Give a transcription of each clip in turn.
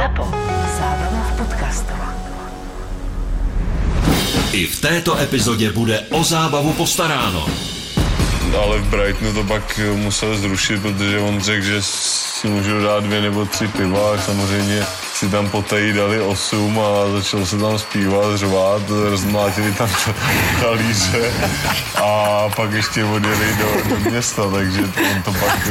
Zapo. Zábrná v podcastov. I v této epizodě bude o zábavu postaráno. ale v Brightonu to pak musel zrušit, protože on řekl, že si můžu dát dvě nebo tři piva a samozřejmě si tam poté dali osm a začalo se tam zpívat, řvát, rozmlátili tam talíře a pak ještě odjeli do, do města, takže on to pak...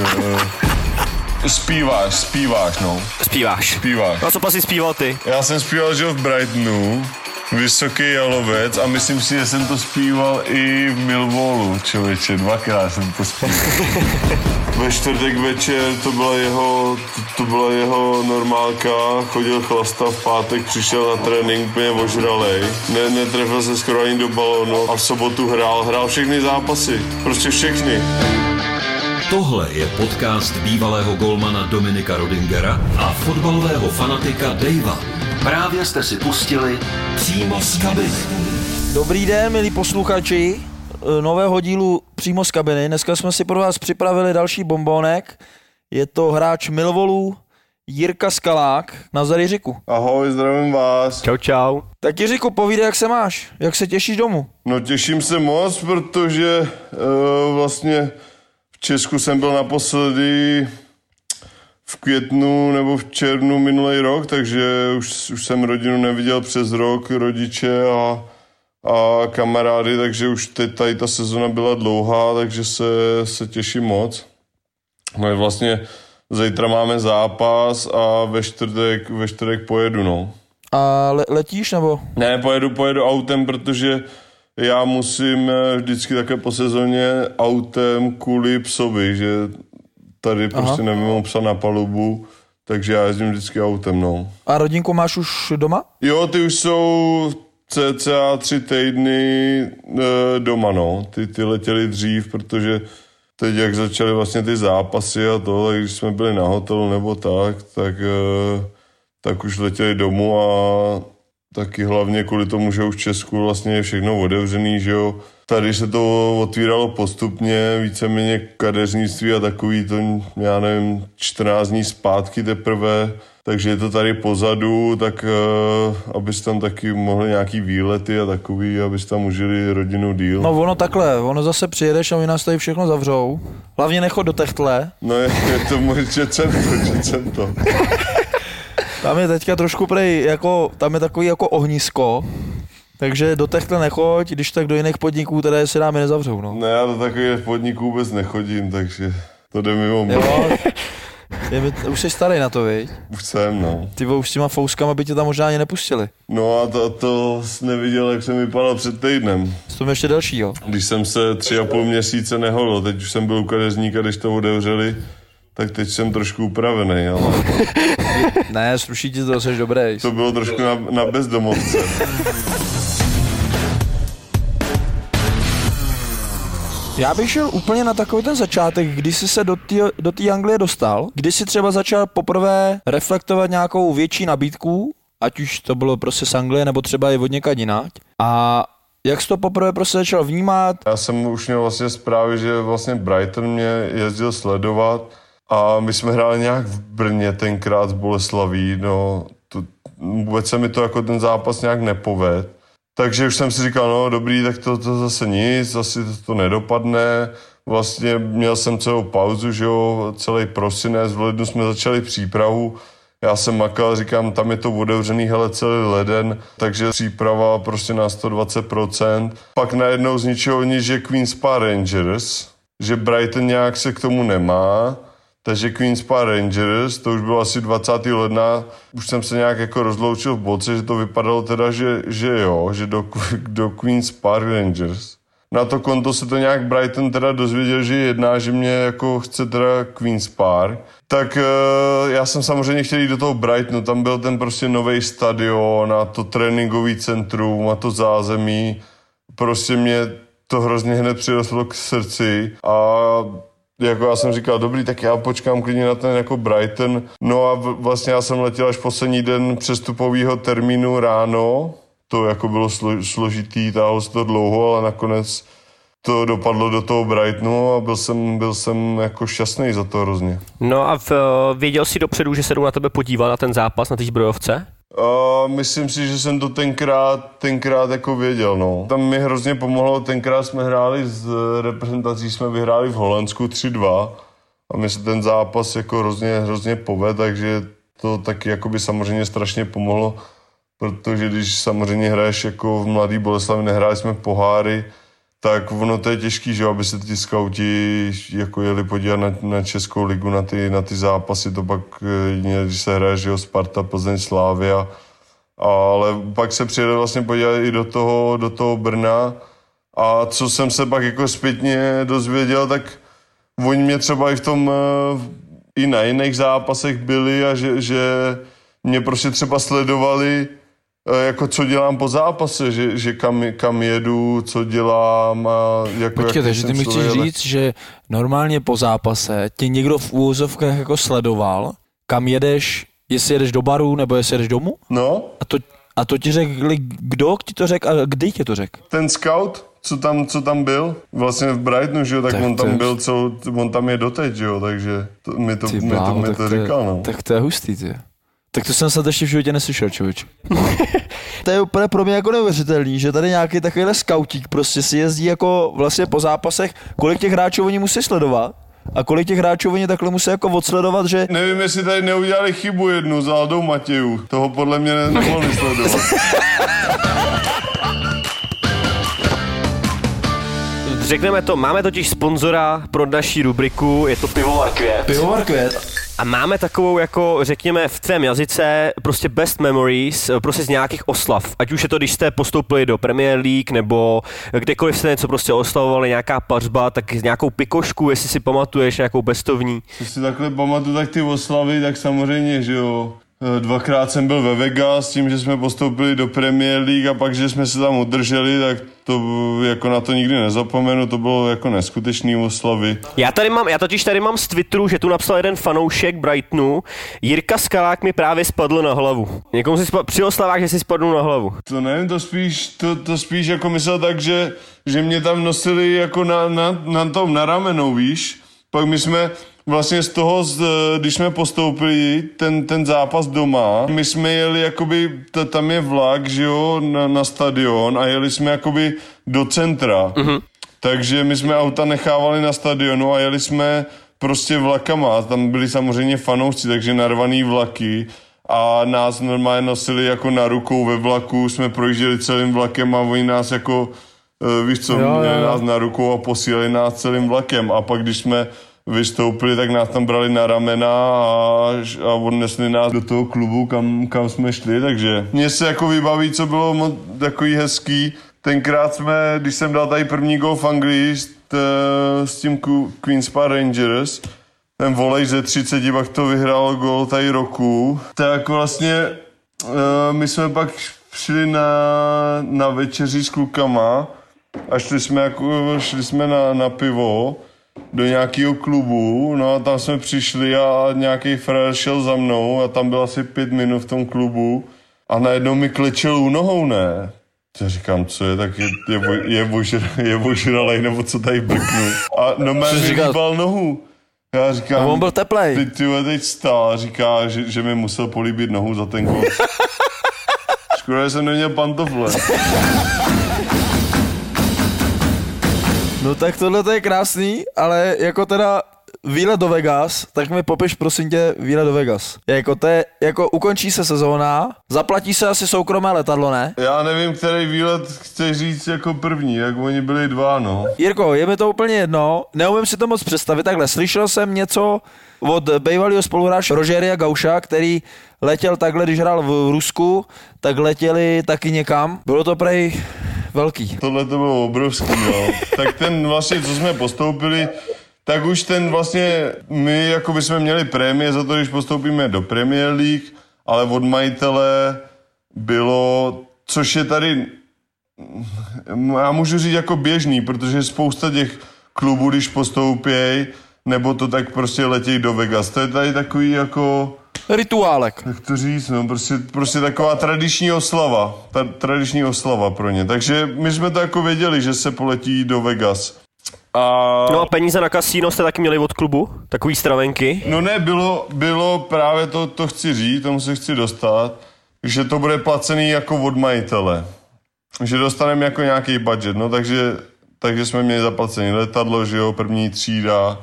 Zpíváš, zpíváš, no. Zpíváš. Zpíváš. No a co pas si zpíval ty? Já jsem zpíval, že v Brightonu, Vysoký jalovec a myslím si, že jsem to zpíval i v Milvolu, člověče, dvakrát jsem to zpíval. Ve čtvrtek večer to byla jeho, to, to byla jeho normálka, chodil chlasta v pátek, přišel na trénink úplně ožralej, ne, netrefil se skoro ani do balónu a v sobotu hrál, hrál všechny zápasy, prostě všechny. Tohle je podcast bývalého golmana Dominika Rodingera a fotbalového fanatika Davea. Právě jste si pustili přímo z kabiny. Dobrý den, milí posluchači eh, nového dílu přímo z kabiny. Dneska jsme si pro vás připravili další bombonek. Je to hráč Milvolů Jirka Skalák na Jiříku. Ahoj, zdravím vás. Čau, čau. Tak Jiříku, povídej, jak se máš? Jak se těšíš domů? No těším se moc, protože uh, vlastně v Česku jsem byl naposledy v květnu nebo v červnu minulý rok, takže už, už jsem rodinu neviděl přes rok, rodiče a, a kamarády, takže už teď tady ta sezona byla dlouhá, takže se, se těším moc. No vlastně zítra máme zápas a ve čtvrtek, ve čtvrtek pojedu, no. A le- letíš nebo? Ne, pojedu, pojedu autem, protože já musím eh, vždycky také po sezóně autem kvůli psovi, že tady Aha. prostě nevím psa na palubu, takže já jezdím vždycky autem, no. A rodinku máš už doma? Jo, ty už jsou cca tři týdny e, doma, no. Ty, ty letěli dřív, protože teď, jak začaly vlastně ty zápasy a to, tak když jsme byli na hotelu nebo tak, tak, e, tak už letěli domů a taky hlavně kvůli tomu, že už v Česku vlastně je všechno otevřený, že jo. Tady se to otvíralo postupně, víceméně kadeřnictví a takový to, já nevím, 14 dní zpátky teprve, takže je to tady pozadu, tak uh, abyste tam taky mohli nějaký výlety a takový, abyste tam užili rodinu díl. No ono takhle, ono zase přijedeš a oni nás tady všechno zavřou. Hlavně nechod do Techtle. No je, je to můj, že jsem to, že jsem to. Tam je teďka trošku prej, jako, tam je takový jako ohnisko. Takže do Techtle nechoď, když tak do jiných podniků, které se námi nezavřou, no. Ne, já do takových podniků vůbec nechodím, takže to jde mimo mě. Jo, je, mi- už jsi starý na to, viď? Už jsem, no. Ty už s těma fouskama by tě tam možná ani nepustili. No a to, to jsi neviděl, jak jsem vypadal před týdnem. S tom ještě dalšího. Když jsem se tři a půl měsíce neholil, teď už jsem byl u kadeřníka, když to otevřeli, tak teď jsem trošku upravený, ale Ne, sluší ti to, jsi dobrý. to bylo trošku na, na bezdomovce. Já bych šel úplně na takový ten začátek, kdy jsi se do té do Anglie dostal, kdy jsi třeba začal poprvé reflektovat nějakou větší nabídku, ať už to bylo prostě z Anglie, nebo třeba i od někať jinak. A jak jsi to poprvé prostě začal vnímat? Já jsem už měl vlastně zprávy, že vlastně Brighton mě jezdil sledovat a my jsme hráli nějak v Brně tenkrát z Boleslaví, no to, vůbec se mi to jako ten zápas nějak nepoved. Takže už jsem si říkal, no dobrý, tak to, to zase nic, asi to, to nedopadne. Vlastně měl jsem celou pauzu, že jo, celý prosinec, v lednu jsme začali přípravu. Já jsem makal, říkám, tam je to otevřený, hele, celý leden, takže příprava prostě na 120%. Pak najednou z ničeho nic, že Queen's Park Rangers, že Brighton nějak se k tomu nemá, takže Queen's Park Rangers, to už bylo asi 20. ledna, už jsem se nějak jako rozloučil v boce, že to vypadalo teda, že, že jo, že do, do Queen's Park Rangers. na to konto se to nějak Brighton teda dozvěděl, že jedná, že mě jako chce teda Queen's Park. Tak uh, já jsem samozřejmě chtěl jít do toho Brightonu, tam byl ten prostě nový stadion a to tréninkový centrum a to zázemí. Prostě mě to hrozně hned přirostlo k srdci a jako já jsem říkal, dobrý, tak já počkám klidně na ten jako Brighton. No a vlastně já jsem letěl až poslední den přestupového termínu ráno. To jako bylo slo, složitý, táhlo se to dlouho, ale nakonec to dopadlo do toho Brightonu a byl jsem, byl jsem jako šťastný za to hrozně. No a v, věděl jsi dopředu, že se jdu na tebe podívat na ten zápas na té zbrojovce? Uh, myslím si, že jsem to tenkrát, tenkrát jako věděl, no. Tam mi hrozně pomohlo, tenkrát jsme hráli s reprezentací, jsme vyhráli v Holandsku 3-2 a mi se ten zápas jako hrozně, hrozně poved, takže to taky jako by samozřejmě strašně pomohlo, protože když samozřejmě hraješ jako v Mladý Boleslavi, nehráli jsme poháry, tak ono to je těžký, že aby se ti skauti jako jeli podívat na, na Českou ligu, na ty, na ty zápasy, to pak, eh, když se hraje, že jo, Sparta, Plzeň, Slávia, ale pak se přijede vlastně podívat i do toho, do toho Brna. A co jsem se pak jako zpětně dozvěděl, tak oni mě třeba i v tom, eh, i na jiných zápasech byli a že, že mě prostě třeba sledovali jako co dělám po zápase, že, že kam, kam jedu, co dělám a jako Počkej, takže ty mi chceš říct, že normálně po zápase tě někdo v úvozovkách jako sledoval, kam jedeš, jestli jedeš do baru nebo jestli jedeš domů? No. A to, a to ti řekli, kdo ti to řekl a kdy ti to řekl? Ten scout, co tam, co tam byl, vlastně v Brightonu, že jo, tak, tak on tam byl, co, on tam je doteď, že jo, takže to, mi to, mi to, mi to, to říkal, no. Tak to je hustý, ty. Tak to jsem snad ještě v životě neslyšel, člověč. to je úplně pro mě jako neuvěřitelný, že tady nějaký takovýhle skautík prostě si jezdí jako vlastně po zápasech, kolik těch hráčů oni musí sledovat a kolik těch hráčů oni takhle musí jako odsledovat, že... Nevím, jestli tady neudělali chybu jednu za Aldou Matějů. Toho podle mě nemohli sledovat. Řekneme to, máme totiž sponzora pro naší rubriku, je to Pivovar Květ. Pivovar Květ. A máme takovou, jako řekněme v tvém jazyce, prostě best memories, prostě z nějakých oslav. Ať už je to, když jste postoupili do Premier League, nebo kdekoliv jste něco prostě oslavovali, nějaká pařba, tak nějakou pikošku, jestli si pamatuješ, nějakou bestovní. Co si takhle pamatuju, tak ty oslavy, tak samozřejmě, že jo. Eh, dvakrát jsem byl ve Vegas tím, že jsme postoupili do Premier League a pak, že jsme se tam udrželi, tak to jako na to nikdy nezapomenu, to bylo jako neskutečný oslavy. Já tady mám, já totiž tady mám z Twitteru, že tu napsal jeden fanoušek Brightonu, Jirka Skalák mi právě spadl na hlavu. Někomu si spadl, při oslavách, že si spadl na hlavu. To nevím, to spíš, to, to spíš jako myslel tak, že, že mě tam nosili jako na, na, na tom na ramenou, víš? Pak my jsme, vlastně z toho, když jsme postoupili ten, ten zápas doma, my jsme jeli jakoby, tam je vlak, že jo, na, na stadion a jeli jsme jakoby do centra. Mm-hmm. Takže my jsme auta nechávali na stadionu a jeli jsme prostě vlakama. A tam byli samozřejmě fanoušci, takže narvaný vlaky a nás normálně nosili jako na rukou ve vlaku, jsme projížděli celým vlakem a oni nás jako, eh, víš co, jo, jo. nás na rukou a posílali nás celým vlakem a pak když jsme vystoupili, tak nás tam brali na ramena a, a odnesli nás do toho klubu, kam, kam jsme šli, takže mně se jako vybaví, co bylo moc, takový hezký. Tenkrát jsme, když jsem dal tady první gol v Anglii s, s tím Queen's Park Rangers, ten volej ze 30, pak to vyhrál gol tady roku, tak vlastně uh, my jsme pak šli na, na večeři s klukama a šli jsme, jako, šli jsme na, na pivo do nějakého klubu, no a tam jsme přišli a nějaký frajer šel za mnou a tam byl asi pět minut v tom klubu a najednou mi klečel u nohou, ne? Já říkám, co je, tak je, je, je, božr, je božralej, nebo co tady brknu. A no mě mi říkal... nohu. Já říkám, a on byl teplej. Ty, ty teď stál a říká, že, že mi musel políbit nohu za ten gol. Škoda, že jsem neměl pantofle. No tak tohle to je krásný, ale jako teda výlet do Vegas, tak mi popiš prosím tě výlet do Vegas. Jako to je, jako ukončí se sezóna, zaplatí se asi soukromé letadlo, ne? Já nevím, který výlet chceš říct jako první, jak oni byli dva, no. Jirko, je mi to úplně jedno, neumím si to moc představit, takhle slyšel jsem něco od bývalého spoluhráče Rogeria Gauša, který letěl takhle, když hrál v Rusku, tak letěli taky někam. Bylo to prej velký. Tohle to bylo obrovský, no. tak ten vlastně, co jsme postoupili, tak už ten vlastně, my jako by jsme měli prémie za to, když postoupíme do Premier League, ale od majitele bylo, což je tady, já můžu říct jako běžný, protože spousta těch klubů, když postoupějí, nebo to tak prostě letějí do Vegas. To je tady takový jako, Rituálek. jak to říct, no, prostě, prostě taková tradiční oslava. Ta tradiční oslava pro ně. Takže my jsme to jako věděli, že se poletí do Vegas. A... No a peníze na kasíno jste taky měli od klubu? Takový stravenky? No ne, bylo, bylo právě to, to chci říct, tomu se chci dostat, že to bude placený jako od majitele. Že dostaneme jako nějaký budget, no takže, takže jsme měli zaplacený letadlo, že jo, první třída,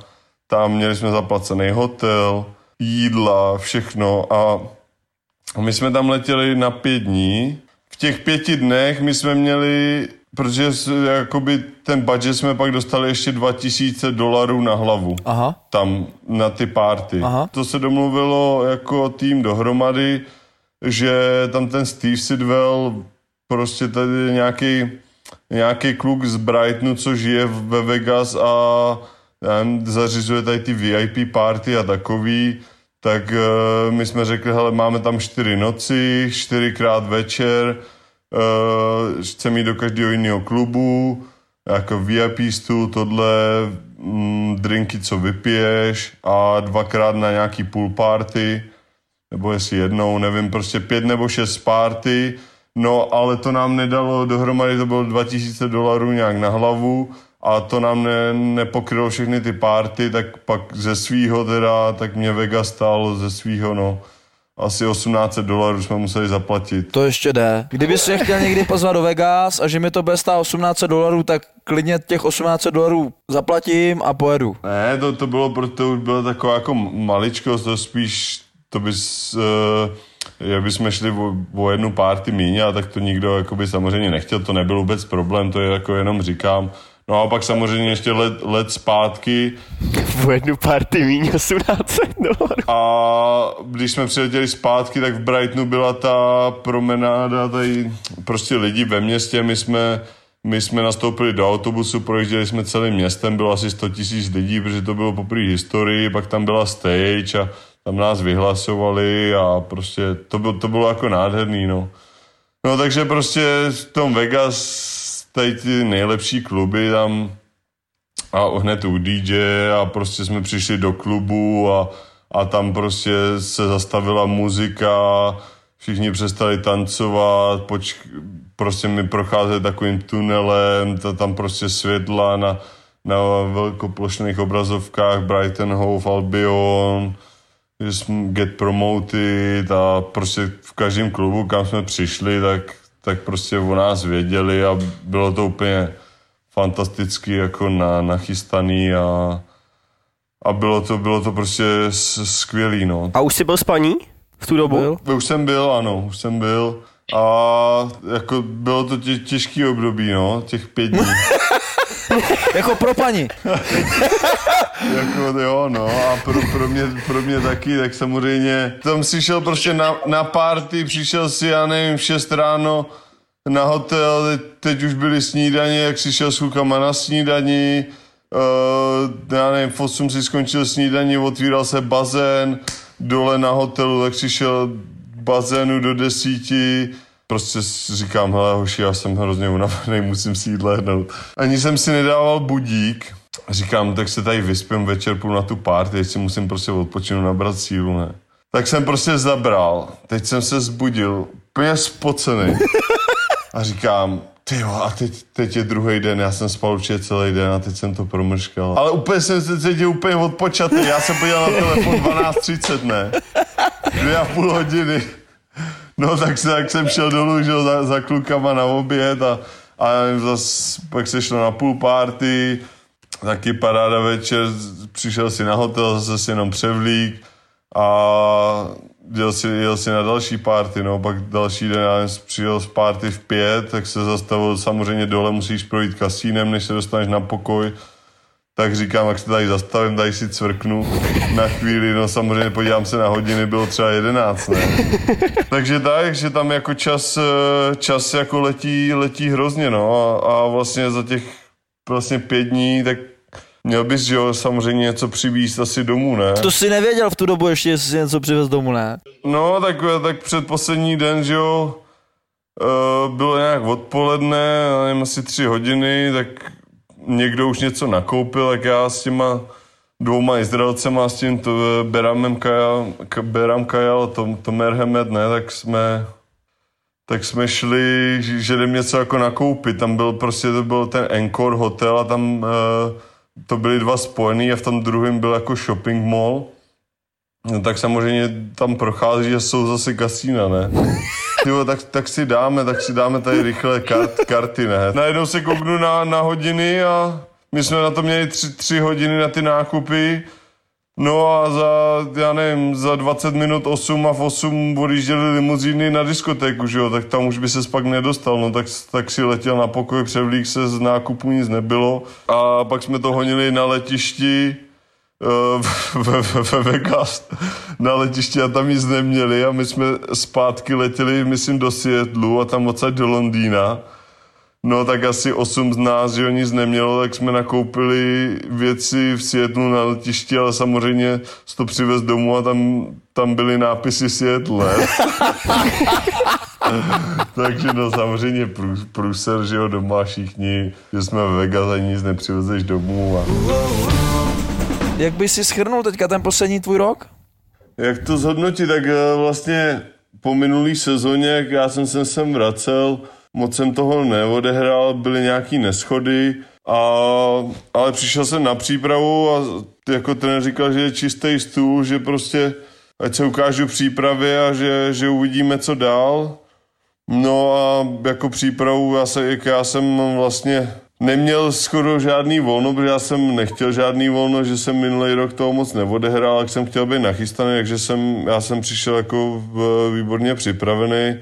tam měli jsme zaplacený hotel, jídla, všechno a my jsme tam letěli na pět dní. V těch pěti dnech my jsme měli, protože jakoby ten budget jsme pak dostali ještě 2000 dolarů na hlavu Aha. tam na ty párty. Aha. To se domluvilo jako tým dohromady, že tam ten Steve Sidwell, prostě tady nějaký nějaký kluk z Brightonu, co žije v- ve Vegas a zařizuje tady ty VIP party a takový, tak uh, my jsme řekli, hele, máme tam čtyři noci, čtyřikrát večer, uh, chceme jít do každého jiného klubu, jako VIP stůl, tohle, mm, drinky, co vypiješ a dvakrát na nějaký pool party, nebo jestli jednou, nevím, prostě pět nebo šest party, no ale to nám nedalo dohromady, to bylo 2000 dolarů nějak na hlavu a to nám ne, nepokrylo všechny ty party, tak pak ze svýho teda, tak mě Vegas stálo ze svýho, no, asi 1800 dolarů jsme museli zaplatit. To ještě jde. Kdyby si chtěl někdy pozvat do Vegas a že mi to bude stát 1800 dolarů, tak klidně těch 1800 dolarů zaplatím a pojedu. Ne, to, to bylo, proto už byla taková jako maličkost, to spíš, to bys, uh, jak bychom šli o, o jednu párty míň, a tak to nikdo jakoby samozřejmě nechtěl, to nebyl vůbec problém, to je jako jenom říkám. No a pak samozřejmě ještě let, let zpátky V jednu party míň 18 dolarů. a když jsme přiletěli zpátky, tak v Brightonu byla ta promenáda, tady prostě lidi ve městě, my jsme, my jsme nastoupili do autobusu, projížděli jsme celým městem, bylo asi 100 tisíc lidí, protože to bylo poprvé historii, pak tam byla stage a tam nás vyhlasovali a prostě to, bylo, to bylo jako nádherný, no. No takže prostě v tom Vegas, tady ty nejlepší kluby tam a hned u DJ a prostě jsme přišli do klubu a, a tam prostě se zastavila muzika, všichni přestali tancovat, poč, prostě mi procházeli takovým tunelem, to tam prostě světla na, na velkoplošných obrazovkách Brighton Hove Albion, get promoted a prostě v každém klubu, kam jsme přišli, tak, tak prostě o nás věděli a bylo to úplně fantasticky jako na, nachystaný a, a bylo to, bylo to prostě skvělý, no. A už jsi byl s paní v tu dobu? Byl? Už jsem byl, ano, už jsem byl a jako bylo to tě, těžký období, no, těch pět dní. Jako pro paní. jako jo, no a pro, pro, mě, pro mě taky, tak samozřejmě tam si šel prostě na, na party, přišel si, já nevím, v 6 ráno na hotel, teď, už byly snídaně, jak si šel s klukama na snídani, uh, já nevím, v 8 si skončil snídaní, otvíral se bazén, dole na hotelu, tak si šel bazénu do desíti, Prostě říkám, hele hoši, já jsem hrozně unavený, musím si jít lehnout. Ani jsem si nedával budík. Říkám, tak se tady vyspím večer, půl na tu party, teď si musím prostě odpočinout, nabrat sílu, ne. Tak jsem prostě zabral. Teď jsem se zbudil, úplně spocený. A říkám, ty jo, a teď, teď je druhý den, já jsem spal určitě celý den a teď jsem to promrškal. Ale úplně jsem se cítil úplně odpočatý, já jsem podíval na telefon 12.30, ne? Dvě a půl hodiny. No tak, se, tak jsem šel dolů, že za, za klukama na oběd a, a zas, pak se šlo na pool party, taky paráda večer, přišel si na hotel, zase si jenom převlík a jel si, jel si na další party, no, pak další den, já přijel z party v pět, tak se zastavil samozřejmě dole, musíš projít kasínem, než se dostaneš na pokoj, tak říkám, jak se tady zastavím, tady si cvrknu na chvíli, no samozřejmě podívám se na hodiny, bylo třeba 11, ne? Takže tak, že tam jako čas, eh, čas jako letí, letí hrozně, no a, a vlastně za těch vlastně pět dní, tak měl bys, že jo, samozřejmě něco přivízt asi domů, ne? To si nevěděl v tu dobu ještě, jestli si něco přivez domů, ne? No, tak, tak předposlední den, že jo, eh, bylo nějak odpoledne, nevím, asi tři hodiny, tak někdo už něco nakoupil, tak já s těma dvouma Izraelcema, s tím to, eh, Beramem Kajal, Beram Kajal, Tom, Tomer Hemed, ne, tak jsme tak jsme šli, že jdem něco jako nakoupit. Tam byl prostě, to byl ten Encore hotel a tam uh, to byly dva spojený a v tom druhém byl jako shopping mall. No, tak samozřejmě tam prochází, že jsou zase kasína, ne? Jo, tak, tak si dáme, tak si dáme tady rychle kart, karty, ne? Najednou se kouknu na, na hodiny a my jsme na to měli tři, tři hodiny na ty nákupy. No a za, já nevím, za 20 minut 8 a v 8 odjížděli limuzíny na diskotéku, že jo, tak tam už by se pak nedostal, no tak, tak si letěl na pokoj, převlík se, z nákupu nic nebylo. A pak jsme to honili na letišti, eh, ve, ve, ve Vegas. Na letišti a tam nic neměli a my jsme zpátky letěli, myslím, do Seattlu a tam odsaď do Londýna. No tak asi osm z nás, že nic nemělo, tak jsme nakoupili věci v Seattlu na letišti, ale samozřejmě to přivez domů a tam, tam byly nápisy Seattle. Takže no samozřejmě prů, průser, že jo, doma všichni, že jsme v Vegas a nic nepřivezeš domů. A... Jak bys si schrnul teďka ten poslední tvůj rok? Jak to zhodnotit, tak eh, vlastně po minulý sezóně, jak já jsem se sem vracel, moc jsem toho neodehrál, byly nějaký neschody, a, ale přišel jsem na přípravu a jako trenér říkal, že je čistý stůl, že prostě ať se ukážu přípravě a že, že uvidíme, co dál. No a jako přípravu, já, se, já jsem vlastně neměl skoro žádný volno, protože já jsem nechtěl žádný volno, že jsem minulý rok toho moc neodehrál, jak jsem chtěl být nachystaný, takže jsem, já jsem přišel jako výborně připravený,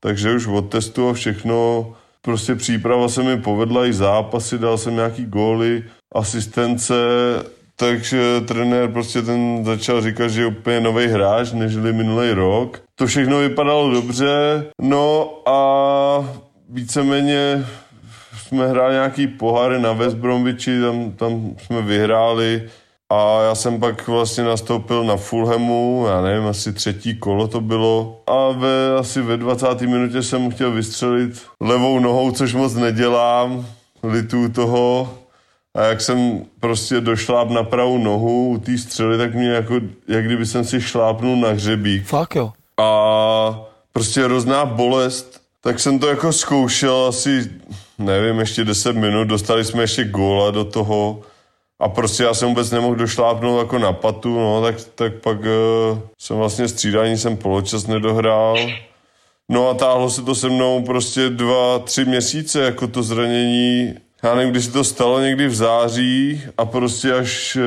takže už od testu a všechno, prostě příprava se mi povedla, i zápasy, dal jsem nějaký góly, asistence, takže trenér prostě ten začal říkat, že je úplně nový hráč, nežli minulý rok. To všechno vypadalo dobře, no a víceméně jsme hráli nějaký poháry na West Bromwichi, tam, tam jsme vyhráli a já jsem pak vlastně nastoupil na Fulhamu, já nevím, asi třetí kolo to bylo a ve, asi ve 20. minutě jsem chtěl vystřelit levou nohou, což moc nedělám, lituju toho a jak jsem prostě došláp na pravou nohu u té střely, tak mě jako, jak kdyby jsem si šlápnul na hřebík Fakt jo. a prostě hrozná bolest, tak jsem to jako zkoušel asi, nevím, ještě 10 minut, dostali jsme ještě góla do toho a prostě já jsem vůbec nemohl došlápnout jako na patu, no, tak, tak pak uh, jsem vlastně střídání jsem poločas nedohrál. No a táhlo se to se mnou prostě dva, tři měsíce, jako to zranění. Já nevím, kdy se to stalo, někdy v září a prostě až eh,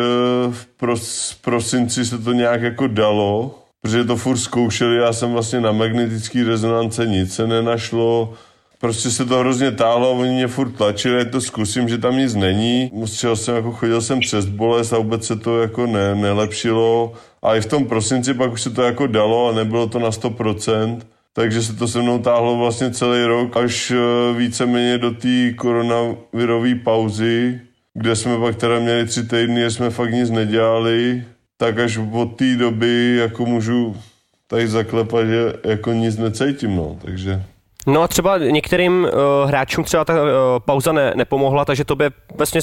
v pros, prosinci se to nějak jako dalo, protože to furt zkoušeli, já jsem vlastně na magnetický rezonance nic se nenašlo, prostě se to hrozně táhlo oni mě furt tlačili, to zkusím, že tam nic není. Musel jsem, jako chodil jsem přes bolest a vůbec se to jako ne, nelepšilo. A i v tom prosinci pak už se to jako dalo a nebylo to na 100%. Takže se to se mnou táhlo vlastně celý rok, až eh, víceméně do té koronavirové pauzy, kde jsme pak teda měli tři týdny, jsme fakt nic nedělali, tak až od té doby jako můžu tady zaklepat, že jako nic necítím, no, takže... No a třeba některým uh, hráčům třeba ta uh, pauza ne, nepomohla, takže to by vlastně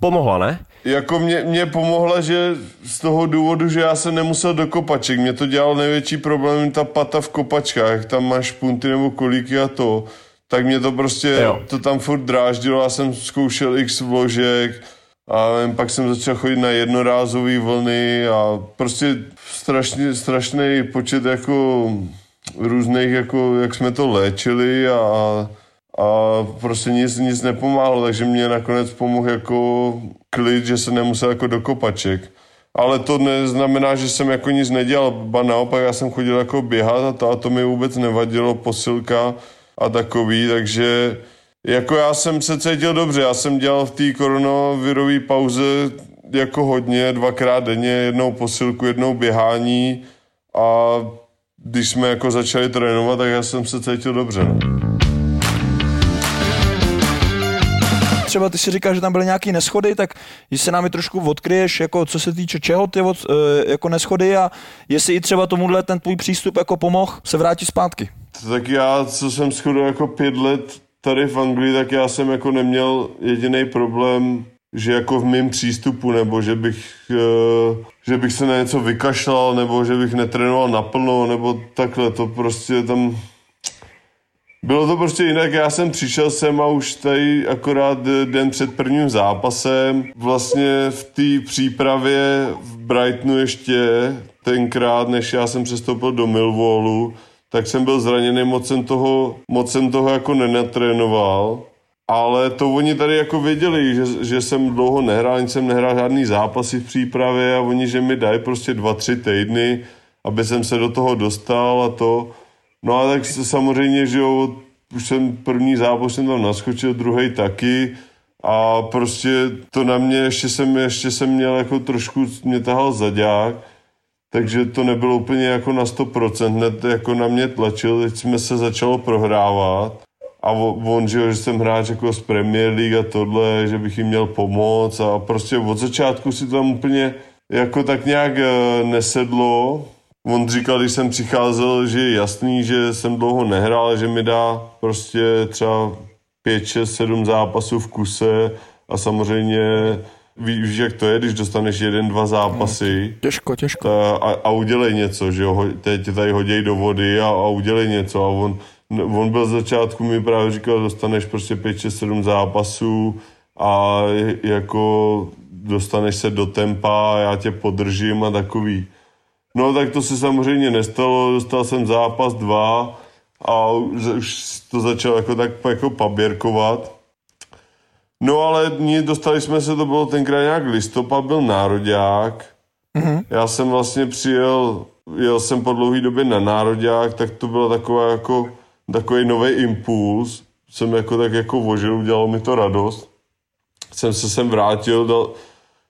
pomohla, ne? Jako mě, mě pomohla, že z toho důvodu, že já jsem nemusel do kopaček, mě to dělalo největší problém ta pata v kopačkách, tam máš punty nebo kolíky a to, tak mě to prostě, Jo. to tam furt dráždilo, já jsem zkoušel x vložek a pak jsem začal chodit na jednorázové vlny a prostě strašně, strašný počet jako různých, jako jak jsme to léčili a, a prostě nic, nic nepomáhalo, takže mě nakonec pomohl jako klid, že se nemusel jako do kopaček. Ale to neznamená, že jsem jako nic nedělal, ba naopak já jsem chodil jako běhat a to, a to mi vůbec nevadilo, posilka a takový, takže Jako já jsem se cítil dobře, já jsem dělal v té koronavirové pauze jako hodně, dvakrát denně, jednou posilku, jednou běhání a když jsme jako začali trénovat, tak já jsem se cítil dobře. No. Třeba ty si říkáš, že tam byly nějaké neschody, tak jestli se nám i trošku odkryješ, jako co se týče čeho ty od, eh, jako neschody a jestli i třeba tomuhle ten tvůj přístup jako pomohl se vrátit zpátky. Tak já, co jsem skoro jako pět let tady v Anglii, tak já jsem jako neměl jediný problém, že jako v mém přístupu, nebo že bych, eh, že bych se na něco vykašlal, nebo že bych netrénoval naplno, nebo takhle, to prostě tam... Bylo to prostě jinak, já jsem přišel sem a už tady akorát den před prvním zápasem, vlastně v té přípravě v Brightonu ještě tenkrát, než já jsem přestoupil do Millwallu, tak jsem byl zraněný, moc jsem toho, moc jsem toho jako nenatrénoval. Ale to oni tady jako věděli, že, že jsem dlouho nehrál, ani jsem nehrál žádný zápasy v přípravě a oni, že mi dají prostě dva, tři týdny, aby jsem se do toho dostal a to. No a tak samozřejmě, že jo, už jsem první zápas jsem tam naskočil, druhý taky a prostě to na mě, ještě jsem, ještě jsem měl jako trošku, mě tahal zaďák, takže to nebylo úplně jako na 100%, hned jako na mě tlačil, teď jsme se začalo prohrávat a on, že, že jsem hráč jako z Premier League a tohle, že bych jim měl pomoct a prostě od začátku si to tam úplně jako tak nějak eh, nesedlo. On říkal, když jsem přicházel, že je jasný, že jsem dlouho nehrál, že mi dá prostě třeba 5, 6, 7 zápasů v kuse a samozřejmě víš, jak to je, když dostaneš jeden, dva zápasy. Těžko, těžko. A, a, a udělej něco, že jo, teď tady hoděj do vody a, a udělej něco a on, on byl z začátku, mi právě říkal, dostaneš prostě 5, 6, 7 zápasů a jako dostaneš se do tempa, já tě podržím a takový. No tak to se samozřejmě nestalo, dostal jsem zápas dva a už to začal jako tak jako paběrkovat. No ale dostali jsme se, to bylo tenkrát nějak listopad, byl nároďák. Mm-hmm. Já jsem vlastně přijel, jel jsem po dlouhé době na nároďák, tak to byla taková jako takový nový impuls. Jsem jako tak jako vožil, udělalo mi to radost. Jsem se sem vrátil, dal,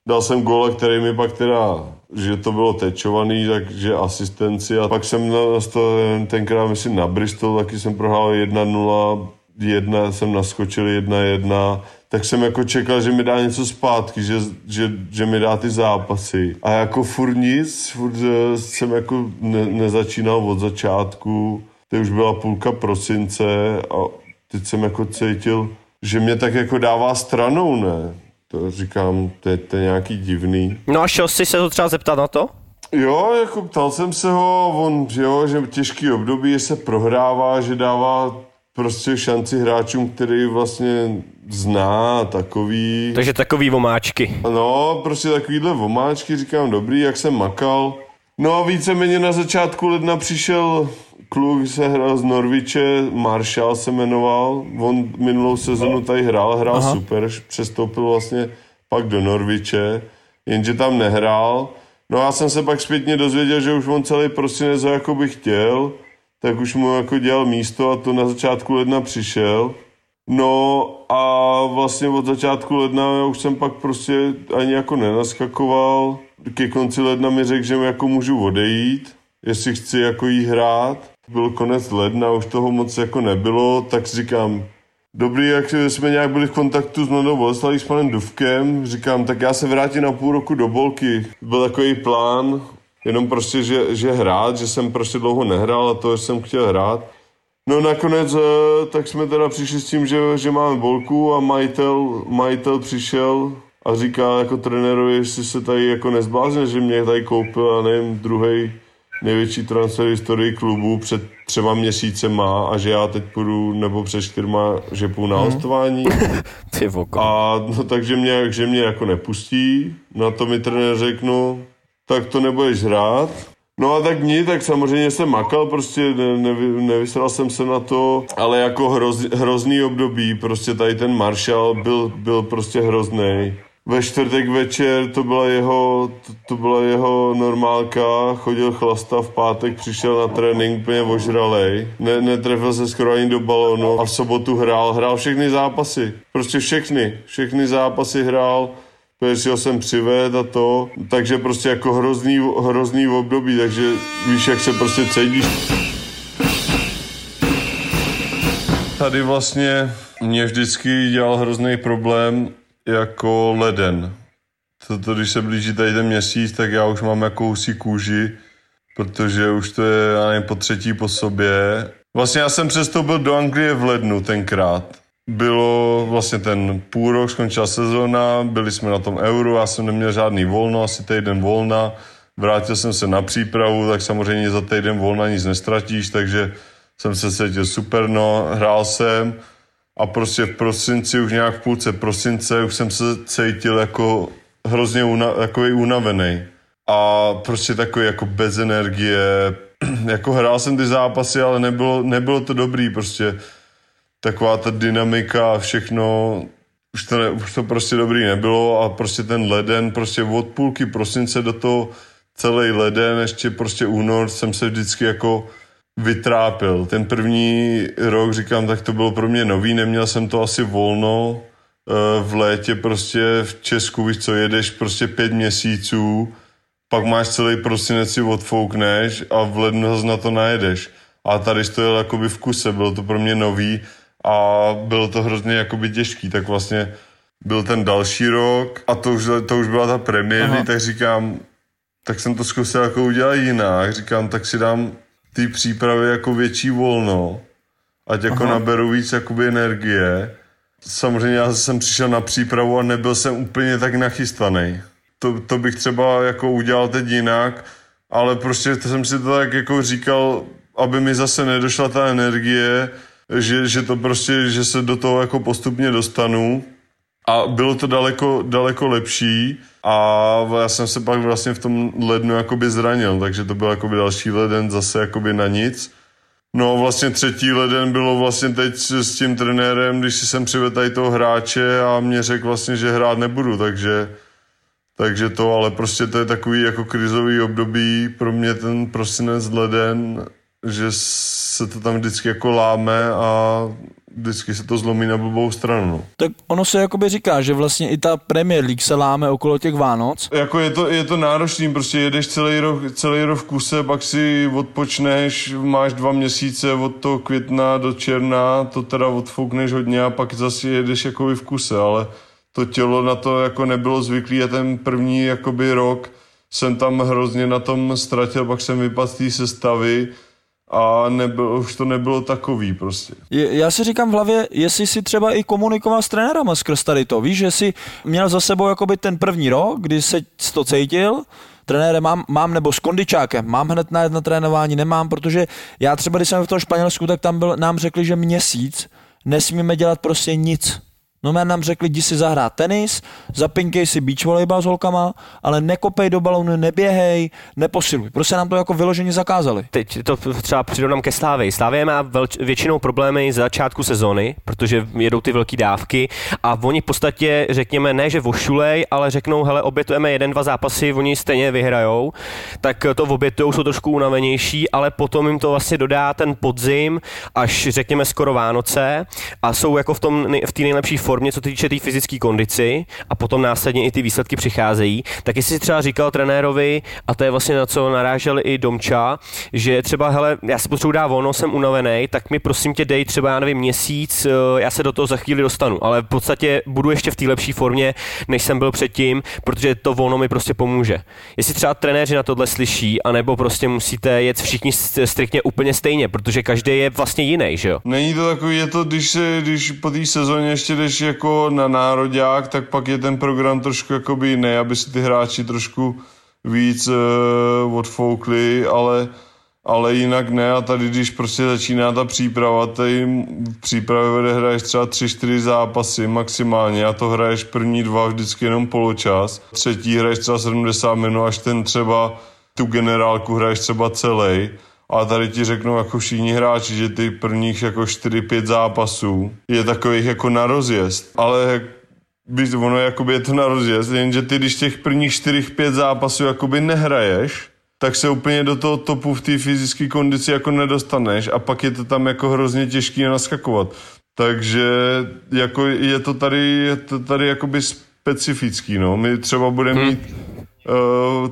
dal jsem gole, který mi pak teda, že to bylo tečovaný, takže asistenci a pak jsem na, tenkrát myslím na Bristol, taky jsem prohrál 1-0, jedna jsem naskočil 1-1, tak jsem jako čekal, že mi dá něco zpátky, že, že, že mi dá ty zápasy. A jako furt nic, furt eh, jsem jako ne, nezačínal od začátku, to už byla půlka prosince a teď jsem jako cítil, že mě tak jako dává stranou, ne? To říkám, to je, to je nějaký divný. No a šel jsi se to třeba zeptat na to? Jo, jako ptal jsem se ho, on, jo, že těžký období, že se prohrává, že dává prostě šanci hráčům, který vlastně zná, takový... Takže takový vomáčky. No, prostě takovýhle vomáčky, říkám, dobrý, jak jsem makal. No a víceméně na začátku ledna přišel kluk, se hrál z Norviče, Marshall se jmenoval, on minulou sezonu tady hrál, hrál Aha. super, přestoupil vlastně pak do Norviče, jenže tam nehrál. No a já jsem se pak zpětně dozvěděl, že už on celý prosinec jako by chtěl, tak už mu jako dělal místo a to na začátku ledna přišel. No a vlastně od začátku ledna já už jsem pak prostě ani jako nenaskakoval. Ke konci ledna mi řekl, že jako můžu odejít, jestli chci jako jí hrát. Byl konec ledna, už toho moc jako nebylo, tak říkám, Dobrý, jak jsme nějak byli v kontaktu s Mladou Boleslaví s panem Duvkem, říkám, tak já se vrátím na půl roku do Bolky. Byl takový plán, jenom prostě, že, že hrát, že jsem prostě dlouho nehrál a to, že jsem chtěl hrát. No nakonec eh, tak jsme teda přišli s tím, že, že máme bolku a majitel, majitel přišel a říká jako trenérovi, jestli se tady jako nezblázne, že mě tady koupil, a nevím, druhý největší transfer historii klubu před třema měsícema a že já teď půjdu, nebo před čtyřma, že půjdu na hmm. hostování. Ty voko. A no, takže mě, že mě jako nepustí. Na to mi trenér řeknu, tak to nebudeš hrát. No a tak ní, tak samozřejmě jsem makal, prostě ne, nevy, nevysral jsem se na to, ale jako hroz, hrozný období, prostě tady ten Marshall byl, byl prostě hrozný. Ve čtvrtek večer to byla jeho, to, to byla jeho normálka, chodil chlasta, v pátek přišel na trénink úplně ožralej, ne, netrefil se skoro ani do balónu a v sobotu hrál, hrál všechny zápasy, prostě všechny, všechny zápasy hrál, protože ho jsem přived a to, takže prostě jako hrozný, hrozný období, takže víš, jak se prostě cítíš. Tady vlastně mě vždycky dělal hrozný problém jako leden. Toto, když se blíží tady ten měsíc, tak já už mám jakousi kůži, protože už to je, nevím, po třetí po sobě. Vlastně já jsem přestoupil do Anglie v lednu tenkrát. Bylo vlastně ten půl rok, skončila sezóna, byli jsme na tom euru, já jsem neměl žádný volno, asi týden volna. Vrátil jsem se na přípravu, tak samozřejmě za týden volna nic nestratíš, takže jsem se cítil super, no, hrál jsem a prostě v prosinci, už nějak v půlce prosince, už jsem se cítil jako hrozně una, unavený. A prostě takový jako bez energie. jako hrál jsem ty zápasy, ale nebylo, nebylo to dobrý, prostě taková ta dynamika a všechno, už to, ne, už to prostě dobrý nebylo a prostě ten leden, prostě od půlky prosince do toho celý leden, ještě prostě únor jsem se vždycky jako vytrápil. Ten první rok, říkám, tak to bylo pro mě nový, neměl jsem to asi volno. Eh, v létě prostě v Česku, víš co, jedeš prostě pět měsíců, pak máš celý prosinec si odfoukneš a v lednu na to najedeš. A tady to jel jakoby v kuse, bylo to pro mě nový a bylo to hrozně jakoby těžký, tak vlastně byl ten další rok a to už, to už byla ta premiéry, tak říkám, tak jsem to zkusil jako udělat jinak, říkám, tak si dám ty přípravy jako větší volno, ať jako Aha. naberu víc jakoby energie. Samozřejmě já jsem přišel na přípravu a nebyl jsem úplně tak nachystaný. To, to bych třeba jako udělal teď jinak, ale prostě jsem si to tak jako říkal, aby mi zase nedošla ta energie, že, že to prostě, že se do toho jako postupně dostanu a bylo to daleko, daleko lepší a já jsem se pak vlastně v tom lednu jakoby zranil, takže to byl jakoby další leden zase jakoby na nic. No vlastně třetí leden bylo vlastně teď s tím trenérem, když jsem přivedl tady toho hráče a mě řekl vlastně, že hrát nebudu, takže takže to, ale prostě to je takový jako krizový období pro mě ten prosinec leden, že se to tam vždycky jako láme a vždycky se to zlomí na blbou stranu. No. Tak ono se jakoby říká, že vlastně i ta Premier League se láme okolo těch Vánoc. Jako je to, je to náročný, prostě jedeš celý rok, celý rok v kuse, pak si odpočneš, máš dva měsíce od toho května do června, to teda odfoukneš hodně a pak zase jedeš jakoby v kuse, ale to tělo na to jako nebylo zvyklý a ten první jakoby rok jsem tam hrozně na tom ztratil, pak jsem vypadl z té sestavy, a nebylo, už to nebylo takový prostě. Já si říkám v hlavě, jestli si třeba i komunikoval s trenérama skrz tady to, víš, že jsi měl za sebou jakoby ten první rok, kdy se to cítil, trenére mám, mám nebo s kondičákem, mám hned na jedno trénování, nemám, protože já třeba, když jsem v tom Španělsku, tak tam byl, nám řekli, že měsíc nesmíme dělat prostě nic. No mě nám řekli, jdi si zahrát tenis, zapinkej si beach volejbal s holkama, ale nekopej do balónu, neběhej, neposiluj. Prostě nám to jako vyloženě zakázali. Teď to třeba přirovnám ke Slávy. Slávě má velč, většinou problémy z začátku sezóny, protože jedou ty velké dávky a oni v podstatě, řekněme, ne, že vošulej, ale řeknou, hele, obětujeme jeden, dva zápasy, oni stejně vyhrajou, tak to obětujou, jsou trošku unavenější, ale potom jim to vlastně dodá ten podzim, až řekněme skoro Vánoce a jsou jako v tom v té nejlepší formě, co týče té tý fyzické kondici a potom následně i ty výsledky přicházejí, tak jestli si třeba říkal trenérovi, a to je vlastně na co narážel i Domča, že třeba, hele, já si potřebuji dát volno, jsem unavený, tak mi prosím tě dej třeba, já nevím, měsíc, eh, já se do toho za chvíli dostanu, ale v podstatě budu ještě v té lepší formě, než jsem byl předtím, protože to volno mi prostě pomůže. Jestli třeba trenéři na tohle slyší, anebo prostě musíte jet všichni striktně úplně stejně, protože každý je vlastně jiný, že jo? Není to takový, je to, když, když po té sezóně ještě jdeš jako na nároďák, tak pak je ten program trošku jakoby jiný, aby si ty hráči trošku víc uh, odfoukli, ale, ale jinak ne. A tady, když prostě začíná ta příprava, tady v přípravě hraješ třeba 3-4 zápasy maximálně a to hraješ první dva vždycky jenom poločas, třetí hraješ třeba 70 minut, až ten třeba tu generálku hraješ třeba celý a tady ti řeknou jako všichni hráči, že ty prvních jako 4-5 zápasů je takových jako na rozjezd, ale víš, ono jakoby je to na rozjezd, jenže ty, když těch prvních 4-5 zápasů jakoby nehraješ, tak se úplně do toho topu v té fyzické kondici jako nedostaneš a pak je to tam jako hrozně těžký naskakovat. Takže jako je to tady, je to tady jakoby specifický, no. My třeba budeme hmm. mít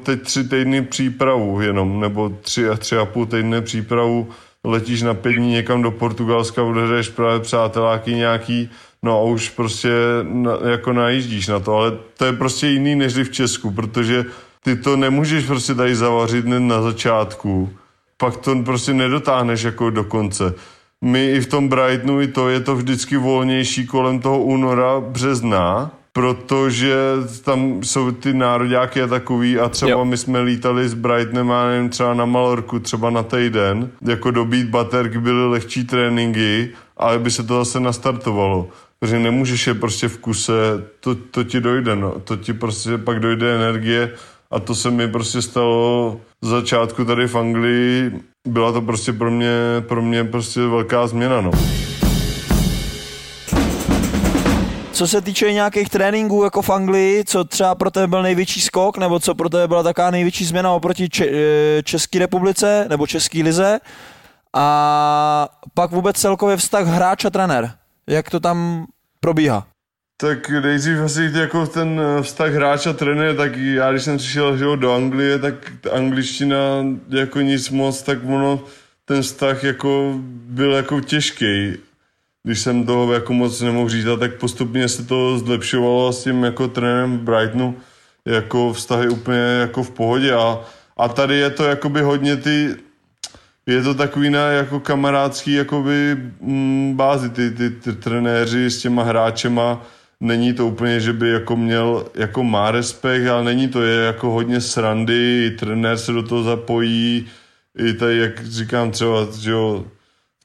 teď tři týdny přípravu jenom, nebo tři a tři a půl týdny přípravu, letíš na pět dní někam do Portugalska, budeš právě přáteláky nějaký, no a už prostě na, jako najíždíš na to, ale to je prostě jiný než v Česku, protože ty to nemůžeš prostě tady zavařit na začátku, pak to prostě nedotáhneš jako do konce. My i v tom Brightonu, i to je to vždycky volnější kolem toho února, března, protože tam jsou ty nároďáky a takový a třeba jo. my jsme lítali s Brightnem a nevím, třeba na Malorku, třeba na týden, jako do Beat Baterky byly lehčí tréninky, ale by se to zase nastartovalo. Protože nemůžeš je prostě v kuse, to, to ti dojde, no. to ti prostě pak dojde energie a to se mi prostě stalo z začátku tady v Anglii. Byla to prostě pro mě, pro mě prostě velká změna, no. Co se týče nějakých tréninků jako v Anglii, co třeba pro tebe byl největší skok, nebo co pro tebe byla taková největší změna oproti eh, České republice nebo České lize a pak vůbec celkově vztah hráč a trenér. Jak to tam probíhá? Tak nejdřív asi jako ten eh, vztah hráč a trenér, tak já když jsem přišel že do Anglie, tak angličtina jako nic moc, tak ono ten vztah jako byl jako těžký. Když jsem toho jako moc nemohl říct, tak postupně se to zlepšovalo s tím jako trenérem v Brightonu, jako vztahy úplně jako v pohodě. A, a tady je to jakoby hodně ty, je to takový na jako kamarádský jakoby mm, bázi, ty, ty, ty trenéři s těma hráčema, není to úplně, že by jako měl, jako má respekt, ale není to, je jako hodně srandy, i trenér se do toho zapojí, i tady, jak říkám třeba, že jo,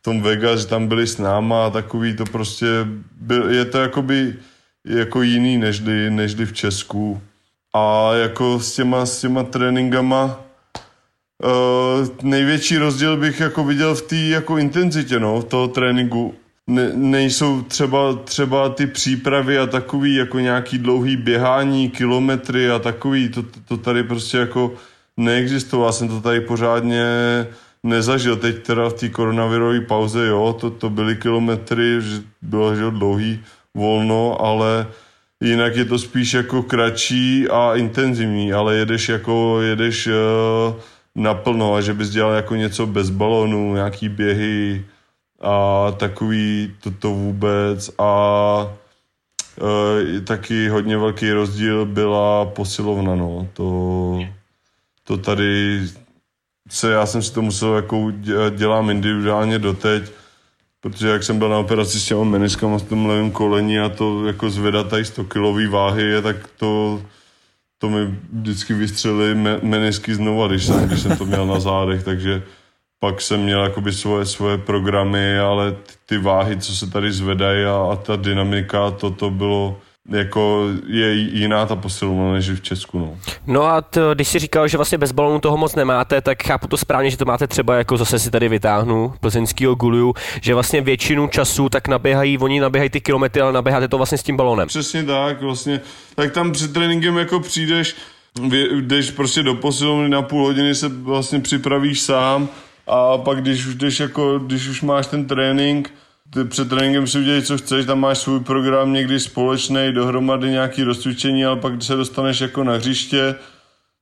tom Vegas, tam byli s náma a takový to prostě, byl, je to jakoby jako jiný nežli, nežli v Česku. A jako s těma, s těma tréninkama, Uh, největší rozdíl bych jako viděl v té jako intenzitě no, toho tréninku ne, nejsou třeba, třeba ty přípravy a takový jako nějaký dlouhý běhání, kilometry a takový, to, to, tady prostě jako neexistovalo. Já jsem to tady pořádně nezažil. Teď teda v té koronavirové pauze, jo, to, to byly kilometry, že bylo že dlouhý volno, ale jinak je to spíš jako kratší a intenzivní, ale jedeš jako, jedeš uh, naplno a že bys dělal jako něco bez balonu, nějaký běhy, a takový toto vůbec a e, taky hodně velký rozdíl byla posilovna, no. To, to tady se, já jsem si to musel jako dělám individuálně doteď, protože jak jsem byl na operaci s těma meniskama s tom levým kolení a to jako zvedat tady 100 kilový váhy je, tak to, to mi vždycky vystřelili menisky znova, když jsem, když jsem to měl na zádech, takže pak jsem měl jakoby svoje, svoje programy, ale ty, ty váhy, co se tady zvedají a, a ta dynamika, to, to bylo jako je jiná ta posilovna než v Česku. No, no a to, když si říkal, že vlastně bez balonu toho moc nemáte, tak chápu to správně, že to máte třeba jako zase si tady vytáhnu plzeňskýho guluju, že vlastně většinu času tak naběhají, oni naběhají ty kilometry, ale naběháte to vlastně s tím balonem. Přesně tak, vlastně. Tak tam před tréninkem jako přijdeš, jdeš prostě do posilovny na půl hodiny se vlastně připravíš sám, a pak když už, jdeš jako, když už máš ten trénink, ty před tréninkem si udělej, co chceš, tam máš svůj program někdy společný, dohromady nějaký rozcvičení, ale pak když se dostaneš jako na hřiště,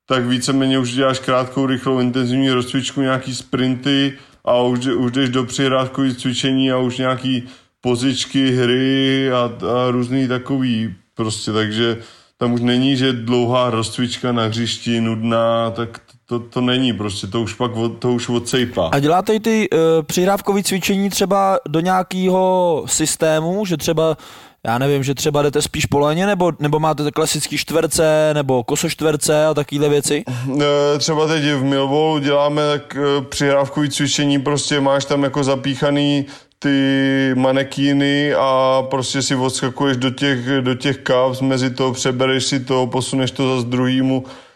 tak víceméně už děláš krátkou, rychlou, intenzivní rozcvičku, nějaký sprinty a už, už jdeš do přihrádkových cvičení a už nějaký pozičky, hry a, a různý takový prostě, takže tam už není, že dlouhá rozcvička na hřišti, nudná, tak to, to není prostě, to už pak to už odsejpá. A děláte i ty uh, přihrávkové cvičení třeba do nějakého systému, že třeba já nevím, že třeba jdete spíš po leně, nebo, nebo máte klasický čtverce, nebo kosoštverce a takovéhle věci? E, třeba teď v Millwallu děláme tak e, přihrávkový cvičení, prostě máš tam jako zapíchaný ty manekíny a prostě si odskakuješ do těch, do těch kaps, mezi to přebereš si to, posuneš to zase druhýmu Eh,